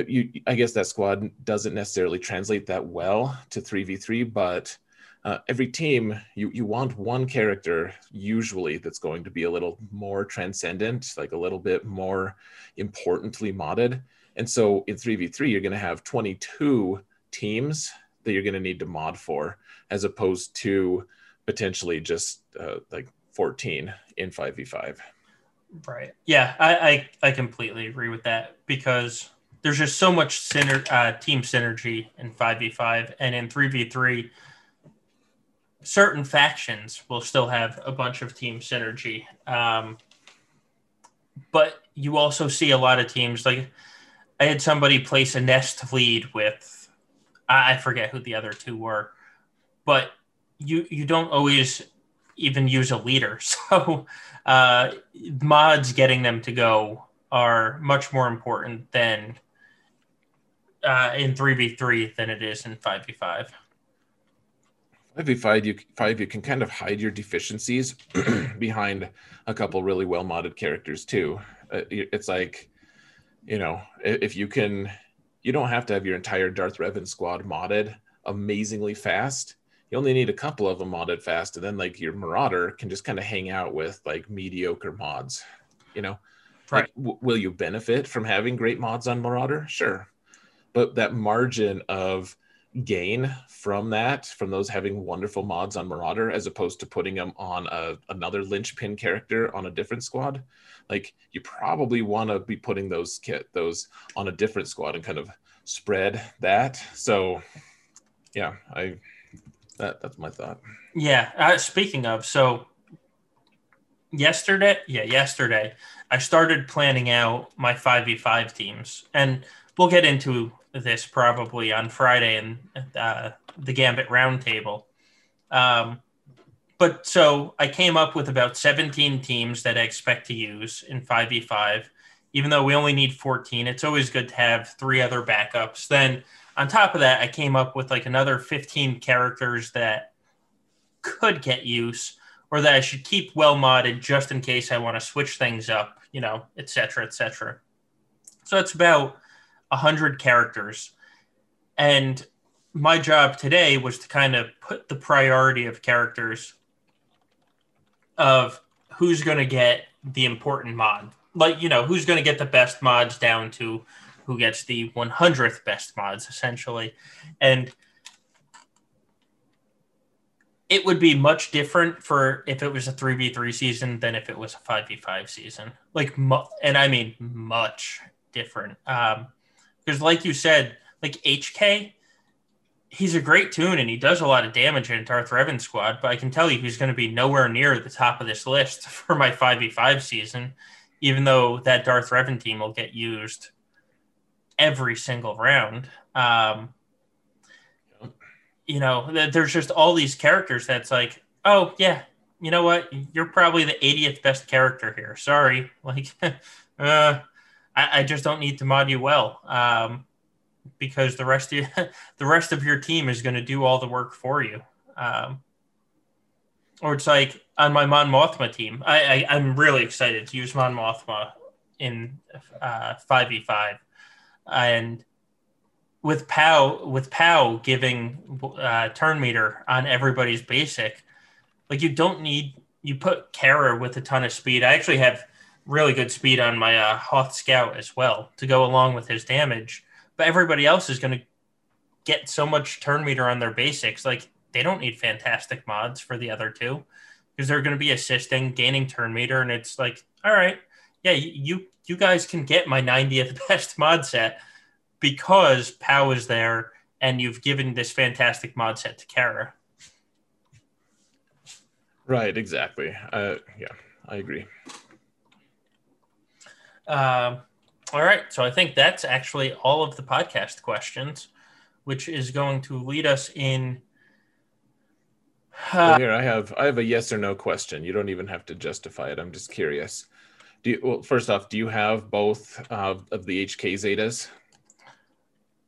you i guess that squad doesn't necessarily translate that well to 3v3 but uh, every team you you want one character usually that's going to be a little more transcendent, like a little bit more importantly modded. And so in 3v3, you're going to have 22 teams that you're going to need to mod for, as opposed to potentially just uh, like 14 in 5v5. Right. Yeah, I, I, I completely agree with that because there's just so much uh, team synergy in 5v5 and in 3v3 certain factions will still have a bunch of team synergy um, but you also see a lot of teams like i had somebody place a nest lead with i forget who the other two were but you you don't always even use a leader. So uh, mods getting them to go are much more important than uh, in 3v3 than it is in 5v5 5v5 you five you can kind of hide your deficiencies behind a couple really well modded characters too. Uh, it's like you know if you can you don't have to have your entire darth revan squad modded amazingly fast. You only need a couple of them modded fast and then like your marauder can just kind of hang out with like mediocre mods you know? Right. like, w- will you benefit from having great mods on marauder? Sure but that margin of gain from that from those having wonderful mods on marauder as opposed to putting them on a, another linchpin character on a different squad like you probably want to be putting those kit those on a different squad and kind of spread that. So yeah i that that's my thought. Yeah uh, speaking of so yesterday yeah yesterday i started planning out my 5v5 teams and we'll get into this probably on Friday in uh, the Gambit Roundtable. Um, but so I came up with about 17 teams that I expect to use in 5v5. Even though we only need 14, it's always good to have three other backups. Then on top of that, I came up with like another 15 characters that could get use or that I should keep well modded just in case I want to switch things up, you know, et cetera, et cetera. So it's about 100 characters. And my job today was to kind of put the priority of characters of who's going to get the important mod. Like, you know, who's going to get the best mods down to who gets the 100th best mods, essentially. And it would be much different for if it was a 3v3 season than if it was a 5v5 season. Like, and I mean, much different. Um, because, like you said, like HK, he's a great tune and he does a lot of damage in Darth Revan squad, but I can tell you he's going to be nowhere near the top of this list for my 5v5 season, even though that Darth Revan team will get used every single round. Um, you know, there's just all these characters that's like, oh, yeah, you know what? You're probably the 80th best character here. Sorry. Like, uh, I, I just don't need to mod you well um, because the rest of the rest of your team is going to do all the work for you. Um, or it's like on my Mon Mothma team. I, I am really excited to use Mon Mothma in uh, five v five, and with Pao with Pao giving uh, turn meter on everybody's basic, like you don't need you put Cara with a ton of speed. I actually have really good speed on my uh, Hoth Scout as well to go along with his damage. But everybody else is going to get so much turn meter on their basics. Like they don't need fantastic mods for the other two because they're going to be assisting, gaining turn meter, and it's like, all right, yeah, you you guys can get my 90th best mod set because Pao is there and you've given this fantastic mod set to Cara. Right, exactly. Uh, yeah, I agree. Um, all right. So I think that's actually all of the podcast questions, which is going to lead us in. Uh, well, here I have I have a yes or no question. You don't even have to justify it. I'm just curious. Do you, well, first off, do you have both uh, of the HK Zetas?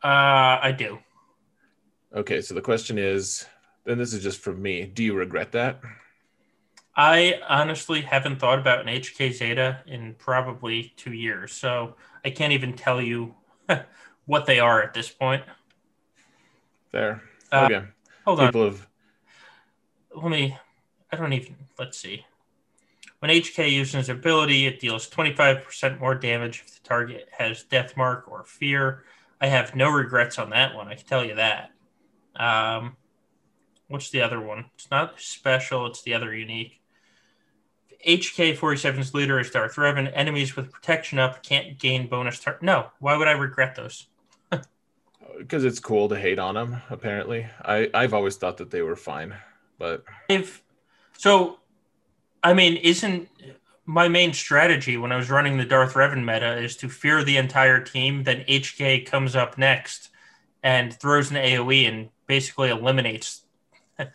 Uh, I do. Okay, so the question is, then this is just for me. Do you regret that? I honestly haven't thought about an HK Zeta in probably two years, so I can't even tell you what they are at this point. There. Uh, okay. Hold People on. Have... let me. I don't even. Let's see. When HK uses ability, it deals 25% more damage if the target has Death Mark or Fear. I have no regrets on that one. I can tell you that. Um, what's the other one? It's not special. It's the other unique. HK 47's leader is Darth Revan. Enemies with protection up can't gain bonus. Tar- no, why would I regret those? Because it's cool to hate on them. Apparently, I I've always thought that they were fine, but if so, I mean, isn't my main strategy when I was running the Darth Revan meta is to fear the entire team. Then HK comes up next and throws an AOE and basically eliminates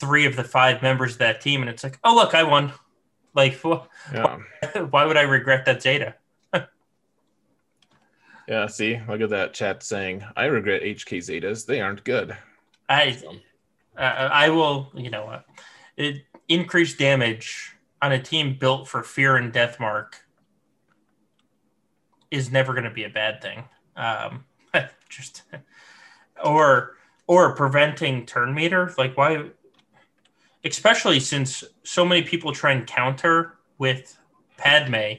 three of the five members of that team. And it's like, oh look, I won. Like, yeah. why would I regret that Zeta? yeah, see, look at that chat saying, I regret HK Zetas. They aren't good. I, uh, I will, you know what? It increased damage on a team built for fear and death mark is never going to be a bad thing. Um, just or or preventing turn meter, like why especially since so many people try and counter with Padme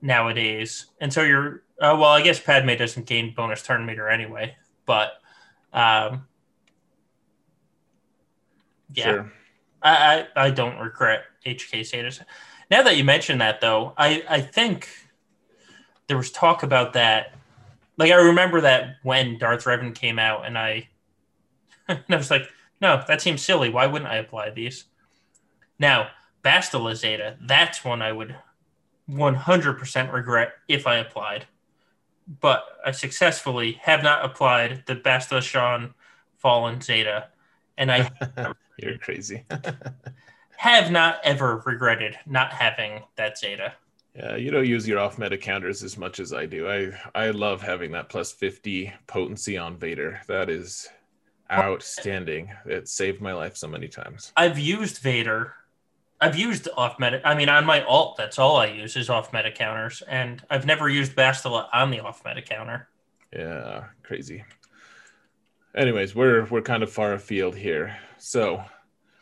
nowadays. And so you're, uh, well, I guess Padme doesn't gain bonus turn meter anyway, but um, yeah, sure. I, I, I, don't regret HK Zetas. Now that you mention that, though, I, I think there was talk about that. Like, I remember that when Darth Revan came out, and I, and I was like, no, that seems silly. Why wouldn't I apply these? Now, Bastila Zeta, that's one I would 100% regret if I applied. But I successfully have not applied the Bastila Shan Fallen Zeta. And I. You're crazy. have not ever regretted not having that Zeta. Yeah, you don't use your off meta counters as much as I do. I I love having that plus 50 potency on Vader. That is outstanding. It saved my life so many times. I've used Vader. I've used off meta. I mean, on my alt, that's all I use is off meta counters, and I've never used Bastila on the off meta counter. Yeah, crazy. Anyways, we're we're kind of far afield here, so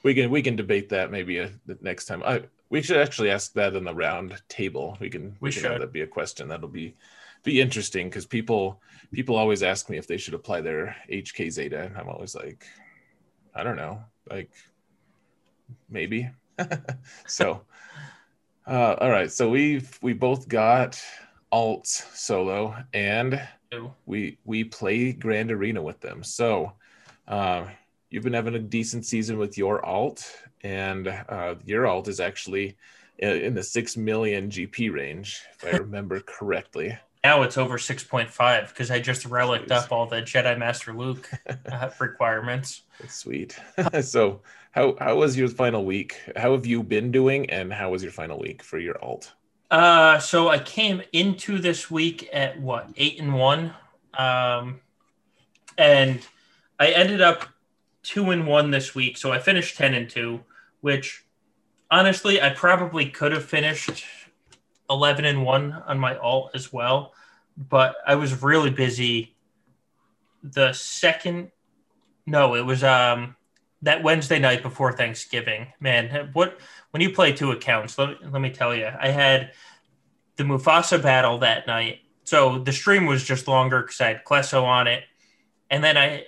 we can we can debate that maybe a, uh, the next time. I we should actually ask that in the round table. We can we, we should. have that be a question. That'll be be interesting because people people always ask me if they should apply their HK Zeta, and I'm always like, I don't know, like maybe. so, uh, all right. So we've we both got alt solo, and we we play Grand Arena with them. So, uh, you've been having a decent season with your alt, and uh, your alt is actually in the six million GP range, if I remember correctly. Now it's over 6.5 because I just relicked up all the Jedi Master Luke uh, requirements. That's sweet. so, how how was your final week? How have you been doing, and how was your final week for your alt? Uh, so I came into this week at what eight and one, um, and I ended up two and one this week. So I finished ten and two, which honestly I probably could have finished 11 and 1 on my alt as well, but I was really busy the second no, it was um that Wednesday night before Thanksgiving. Man, what when you play two accounts, let, let me tell you, I had the Mufasa battle that night. So the stream was just longer because I had Klesso on it. And then I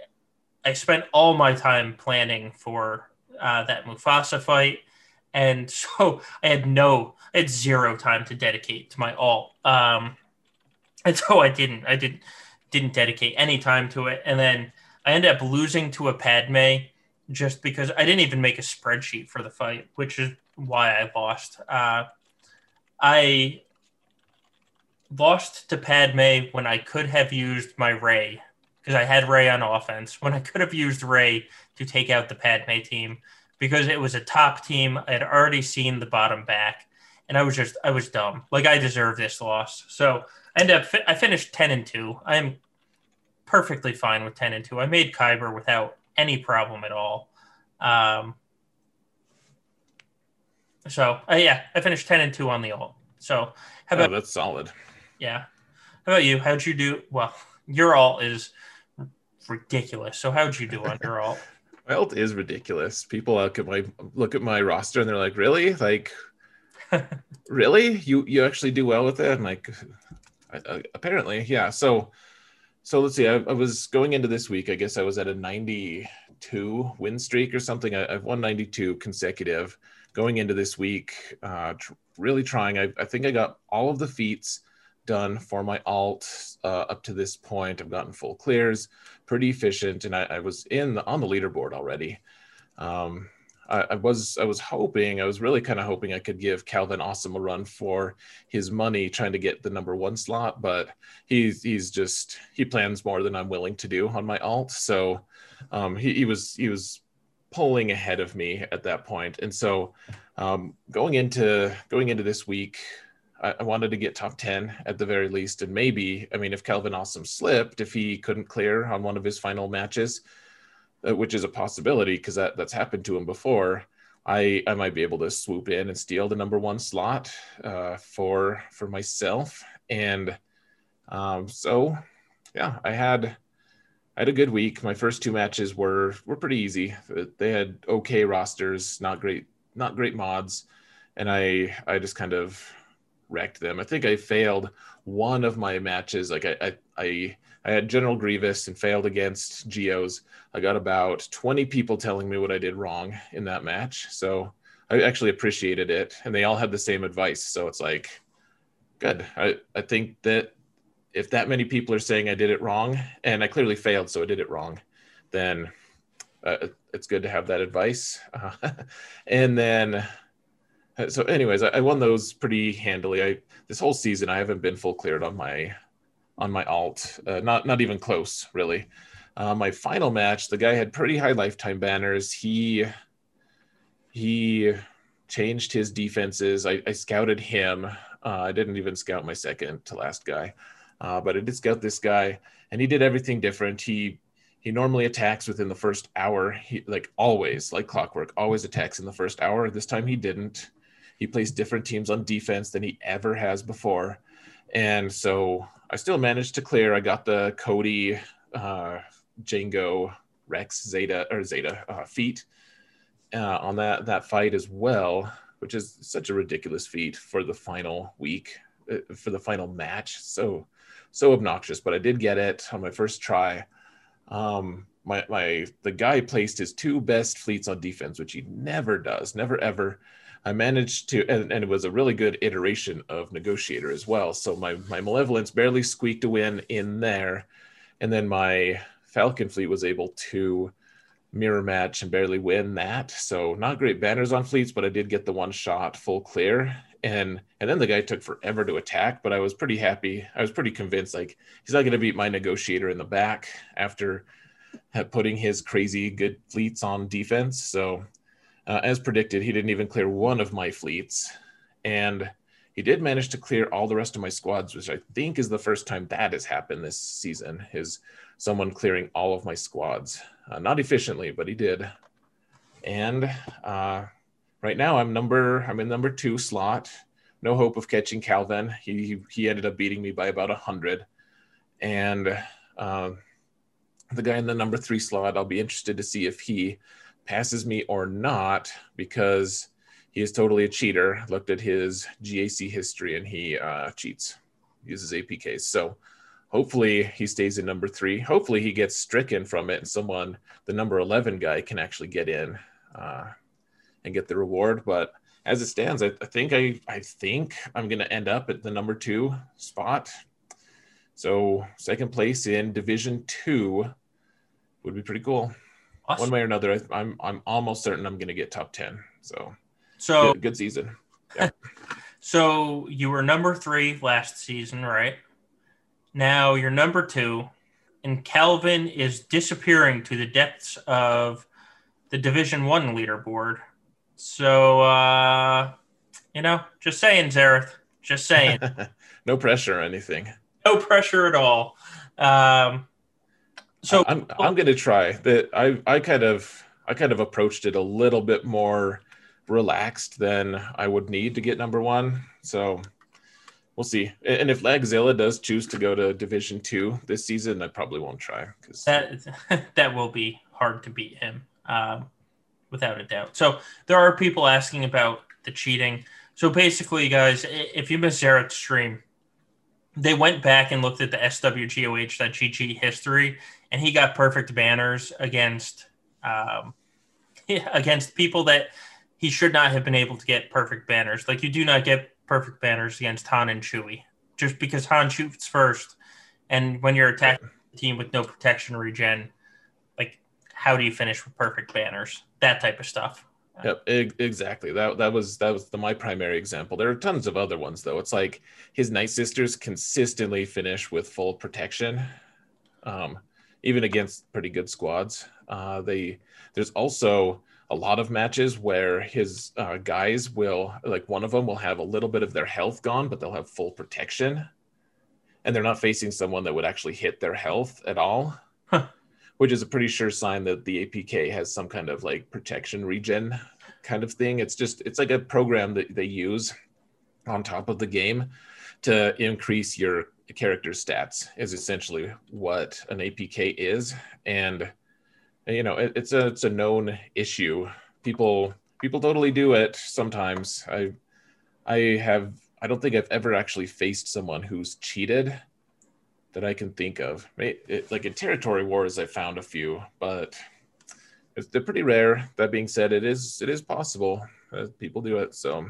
I spent all my time planning for uh, that Mufasa fight and so I had no, I had zero time to dedicate to my alt, um, and so I didn't, I didn't, didn't dedicate any time to it, and then I ended up losing to a Padme just because I didn't even make a spreadsheet for the fight, which is why I lost. Uh, I lost to Padme when I could have used my Rey because I had Rey on offense when I could have used Rey to take out the Padme team because it was a top team. I had already seen the bottom back, and I was just I was dumb. Like I deserve this loss. So I ended up I finished ten and two. I am perfectly fine with ten and two. I made Kyber without any problem at all. Um, so uh, yeah, I finished ten and two on the alt. So how about oh, that's solid. Yeah. How about you? How'd you do? Well, your alt is ridiculous. So how'd you do on your alt? My is ridiculous. People look at my look at my roster and they're like, "Really? Like, really? You you actually do well with it?" I'm like, apparently, yeah. So, so let's see. I, I, was going into this week. I guess I was at a 92 win streak or something. I, have won 92 consecutive. Going into this week, uh, tr- really trying. I, I think I got all of the feats done for my alt uh, up to this point. I've gotten full clears, pretty efficient, and I, I was in the, on the leaderboard already. Um, I, I, was I was hoping I was really kind of hoping I could give Calvin Awesome a run for his money, trying to get the number one slot, but he's he's just he plans more than I'm willing to do on my alt. So um, he, he was he was pulling ahead of me at that point, and so um, going into going into this week, I, wanted to get top 10 at the very least. And maybe, I mean, if Calvin Awesome slipped, if he couldn't clear on one of his final matches, uh, which is a possibility because that, that's happened to him before, I, I might be able to swoop in and steal the number one slot uh, for for myself. And um, so, yeah, I had I had a good week. My first two matches were were pretty easy. They had okay rosters, not great not great mods, and I I just kind of wrecked them. I think I failed one of my matches. Like I, I, I, I had General Grievous and failed against Geos. I got about 20 people telling me what I did wrong in that match. So I actually appreciated it. And they all had the same advice. So it's like, good. I, I think that if that many people are saying I did it wrong and I clearly failed, so I did it wrong, then uh, it's good to have that advice. Uh, and then so anyways I, I, won those pretty handily. I this whole season i haven't been full cleared on my on my alt uh, not not even close really. Uh, my final match the guy had pretty high lifetime banners. He he changed his defenses. I, I scouted him. Uh, i didn't even scout my second to last guy. Uh, but i did scout this guy and he did everything different. He he normally attacks within the first hour. He like always like clockwork always attacks in the first hour. This time he didn't he plays different teams on defense than he ever has before. And so I still managed to clear. I got the Cody, uh, Django, Rex, Zeta, or Zeta uh, feat uh, on that, that fight as well, which is such a ridiculous feat for the final week, uh, for the final match. So, so obnoxious, but I did get it on my first try. Um, my, my, the guy placed his two best fleets on defense, which he never does, never ever. I managed to, and, and, it was a really good iteration of Negotiator as well. So my my Malevolence barely squeaked a win in there, and then my Falcon fleet was able to mirror match and barely win that. So not great banners on fleets, but I did get the one shot full clear. And and then the guy took forever to attack, but I was pretty happy. I was pretty convinced like he's not going to beat my negotiator in the back after uh, putting his crazy good fleets on defense. So uh, as predicted, he didn't even clear one of my fleets. And he did manage to clear all the rest of my squads, which I think is the first time that has happened this season, is someone clearing all of my squads. Uh, not efficiently, but he did. And uh, right now I'm number, I'm in number two slot. No hope of catching Calvin. He, he ended up beating me by about a hundred. And uh, the guy in the number three slot, I'll be interested to see if he passes me or not because he is totally a cheater. Looked at his GAC history and he uh, cheats, uses APKs. So hopefully he stays in number three. Hopefully he gets stricken from it and someone, the number 11 guy, can actually get in uh, and get the reward. But as it stands, I, I think I, I think I'm going to end up at the number two spot. So second place in Division Two would be pretty cool. Awesome. One way or another, I'm I'm almost certain I'm going to get top ten. So, so good, good season. Yeah. so you were number three last season, right? Now you're number two, and Calvin is disappearing to the depths of the Division One leaderboard. So, uh, you know, just saying, Xaereth. Just saying. no pressure or anything. No pressure at all. Um, so I'm I'm gonna try that. I I kind of I kind of approached it a little bit more relaxed than I would need to get number one. So we'll see. And if Lagzilla does choose to go to Division Two this season, I probably won't try because that that will be hard to beat him. um, without a doubt. So there are people asking about the cheating. So basically, guys, if you missed Xaereth's stream, they went back and looked at the swgoh.gg history, and he got perfect banners against um, against people that he should not have been able to get perfect banners. Like you do not get perfect banners against Han and Chewie, just because Han shoots first, and when you're attacking the team with no protection regen, like how do you finish with perfect banners? That type of stuff. Yep, exactly. That that was that was the, my primary example. There are tons of other ones though. It's like his Night Sisters consistently finish with full protection, um, even against pretty good squads. Uh, they there's also a lot of matches where his uh, guys will like one of them will have a little bit of their health gone, but they'll have full protection, and they're not facing someone that would actually hit their health at all. Huh which is a pretty sure sign that the APK has some kind of like protection regen kind of thing. It's just it's like a program that they use on top of the game to increase your character stats is essentially what an APK is and you know it, it's a it's a known issue people people totally do it sometimes i i have i don't think i've ever actually faced someone who's cheated that I can think of. It, like in territory wars, I found a few, but they're pretty rare. That being said, it is it is possible that people do it. So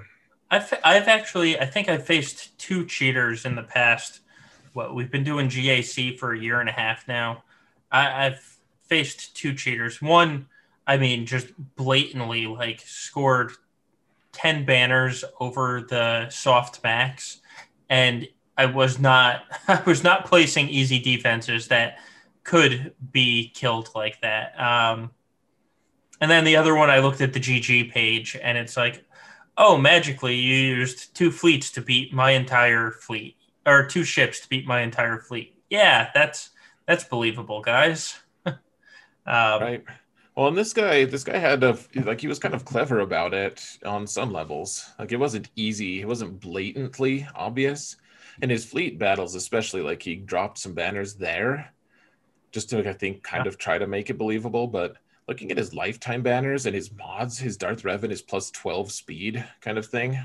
I've I've actually I think I've faced two cheaters in the past. What we've been doing GAC for a year and a half now. I, I've faced two cheaters. One, I mean, just blatantly like scored ten banners over the soft max, and I was not I was not placing easy defenses that could be killed like that. Um, and then the other one, I looked at the GG page, and it's like, oh, magically you used two fleets to beat my entire fleet, or two ships to beat my entire fleet. Yeah, that's that's believable, guys. um, right. Well, and this guy, this guy had a like he was kind of clever about it on some levels. Like it wasn't easy, it wasn't blatantly obvious in his fleet battles, especially like he dropped some banners there just to I think kind yeah. of try to make it believable. But looking at his lifetime banners and his mods, his Darth Revan is plus 12 speed kind of thing.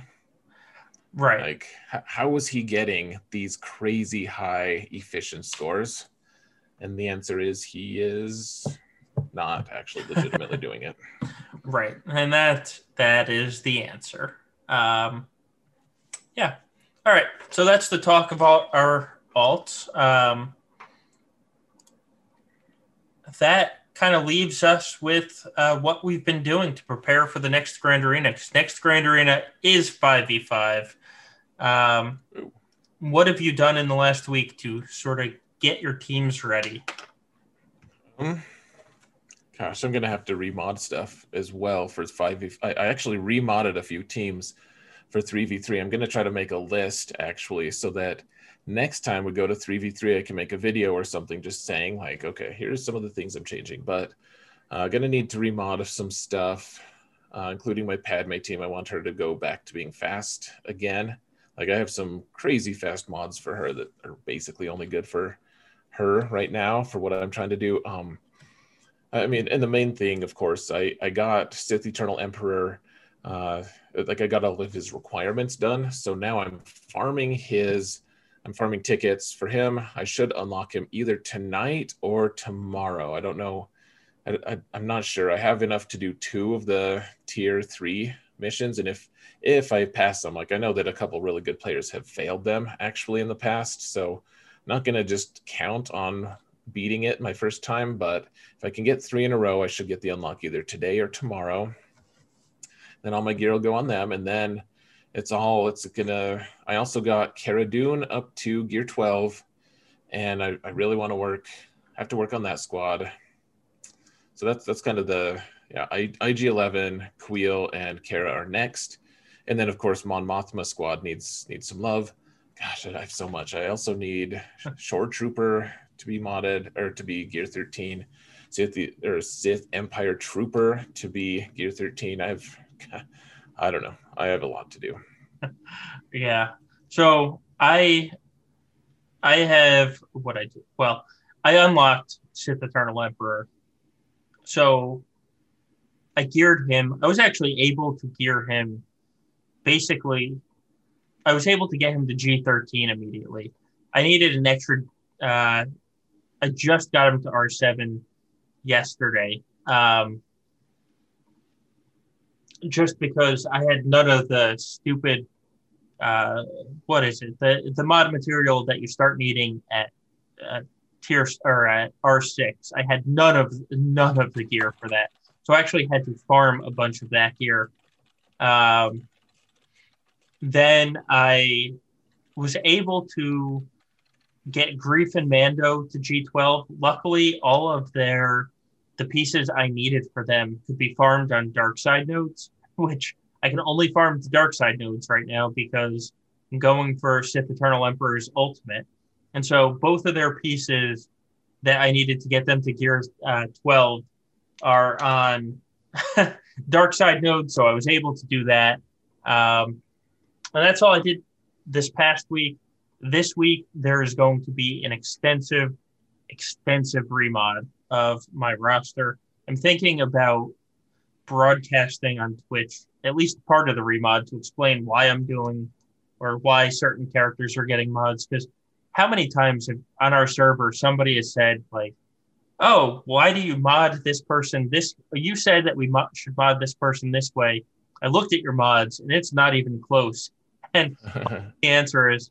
Right. Like, h- how was he getting these crazy high efficient scores? And the answer is he is not actually legitimately doing it. Right. And that that is the answer. Um yeah, all right, so that's the talk about our alts. Um, that kind of leaves us with uh, what we've been doing to prepare for the next Grand Arena. Next Grand Arena is 5v5. Um, what have you done in the last week to sort of get your teams ready? Um, gosh, I'm going to have to remod stuff as well for 5v. I, actually remodded a few teams for 3v3. I'm going to try to make a list actually so that next time we go to 3v3, I can make a video or something just saying, like, okay, here's some of the things I'm changing. But I'm uh, going to need to remod some stuff, uh, including my Padme team. I want her to go back to being fast again. Like, I have some crazy fast mods for her that are basically only good for her right now for what I'm trying to do. Um, I mean, and the main thing, of course, I, I got Sith Eternal Emperor uh, like I got all of his requirements done. So now I'm farming his, I'm farming tickets for him. I should unlock him either tonight or tomorrow. I don't know. I, am not sure. I have enough to do two of the tier three missions, and if if I pass them, like I know that a couple really good players have failed them actually in the past, so I'm not gonna just count on beating it my first time. But if I can get three in a row, I should get the unlock either today or tomorrow then all my gear will go on them, and then it's all it's gonna. I also got Cara Dune up to gear 12, and I, I really want to work. I have to work on that squad. So that's that's kind of the yeah. IG 11, Kuiil, and Cara are next, and then of course Mon Mothma squad needs needs some love. Gosh, I have so much. I also need Shore Trooper to be modded or to be gear 13. Sith or Sith Empire Trooper to be gear 13. I've I don't know. I have a lot to do. yeah. So I I have what I do. Well, I unlocked Sith Eternal Emperor. So I geared him. I was actually able to gear him. Basically, I was able to get him to G13 immediately. I needed an extra. Uh, I just got him to R7 yesterday. Um, just because I had none of the stupid, uh, what is it? The the mod material that you start needing at uh, tier or at R six. I had none of none of the gear for that, so I actually had to farm a bunch of that gear. Um, then I was able to get Grief and Mando to G12. Luckily, all of their the pieces I needed for them could be farmed on dark side nodes, which I can only farm the dark side nodes right now because I'm going for Sith Eternal Emperor's ultimate. And so both of their pieces that I needed to get them to gear uh, 12 are on dark side nodes. So I was able to do that. Um, and that's all I did this past week. This week, there is going to be an extensive, extensive remod of my roster. I'm thinking about broadcasting on Twitch at least part of the remod to explain why I'm doing or why certain characters are getting mods. Because how many times have, on our server somebody has said like, "Oh, why do you mod this person this? You said that we mo- should mod this person this way. I looked at your mods and it's not even close." And the answer is,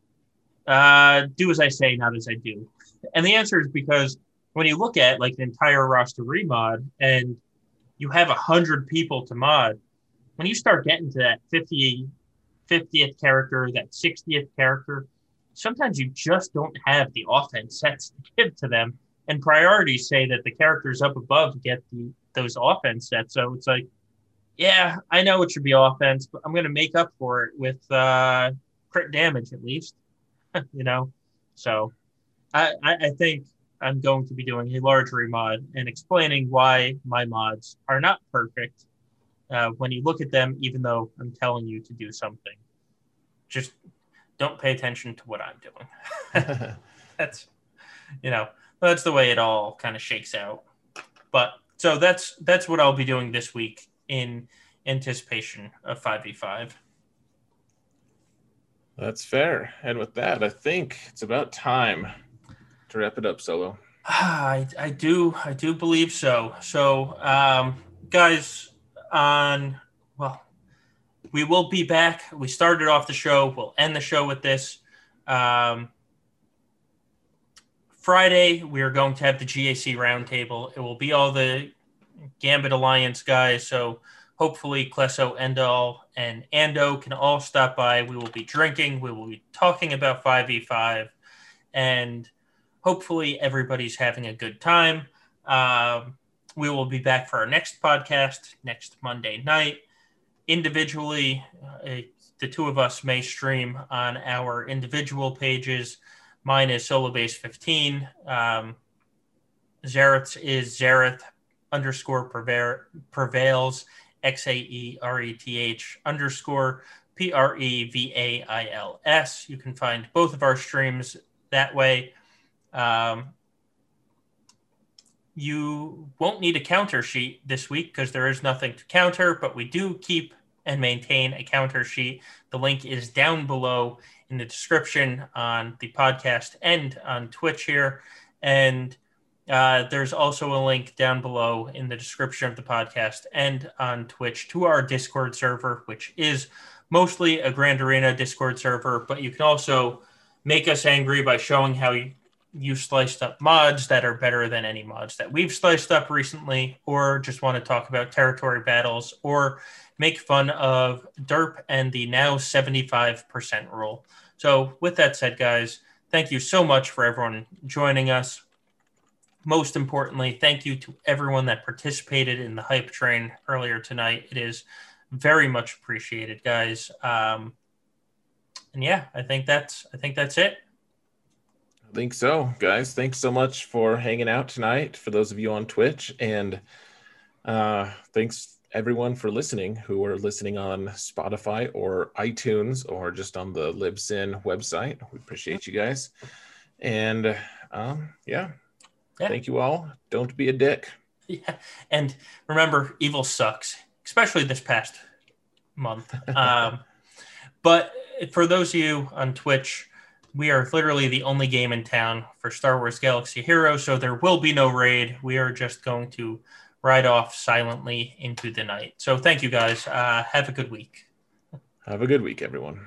uh, do as I say, not as I do. And the answer is because when you look at like the entire roster remod and you have a hundred people to mod, when you start getting to that 50, 50th character, that 60th character, sometimes you just don't have the offense sets to give to them. And priorities say that the characters up above get the, those offense sets. So it's like, yeah, I know it should be offense, but I'm going to make up for it with uh, crit damage at least, you know? So I, I, I think I'm going to be doing a large remod and explaining why my mods are not perfect uh, when you look at them, even though I'm telling you to do something. Just don't pay attention to what I'm doing. that's, you know, that's the way it all kind of shakes out. But so that's that's what I'll be doing this week in anticipation of 5v5. That's fair. And with that, I think it's about time to wrap it up, Solo. I, I do I do believe so. So, um, guys, on well, we will be back. We started off the show. We'll end the show with this. Um, Friday, we are going to have the GAC roundtable. It will be all the Gambit Alliance guys. So hopefully, Klesso, Endall, and Ando can all stop by. We will be drinking. We will be talking about 5v5. And hopefully, everybody's having a good time. Um, we will be back for our next podcast next Monday night. Individually, uh, the two of us may stream on our individual pages. Mine is Solobass15. Um, Xaereth's is Xaereth underscore prevails, X A E R E T H underscore P R E V A I L S. You can find both of our streams that way. Um, you won't need a counter sheet this week because there is nothing to counter, but we do keep and maintain a counter sheet. The link is down below in the description on the podcast and on Twitch here. And uh, there's also a link down below in the description of the podcast and on Twitch to our Discord server, which is mostly a Grand Arena Discord server, but you can also make us angry by showing how you, you sliced up mods that are better than any mods that we've sliced up recently, or just want to talk about territory battles, or make fun of derp and the now 75% rule. So, with that said, guys, thank you so much for everyone joining us. Most importantly, thank you to everyone that participated in the hype train earlier tonight. It is very much appreciated, guys. Um, and yeah, I think that's I think that's it. I think so, guys. Thanks so much for hanging out tonight. For those of you on Twitch, and uh, thanks everyone for listening who are listening on Spotify or iTunes or just on the Libsyn website. We appreciate you guys. And um, yeah, yeah, thank you all. Don't be a dick. Yeah, and remember, evil sucks, especially this past month. Um, but for those of you on Twitch, we are literally the only game in town for Star Wars Galaxy Heroes, so there will be no raid. We are just going to ride off silently into the night. So thank you guys. Uh, have a good week. Have a good week, everyone.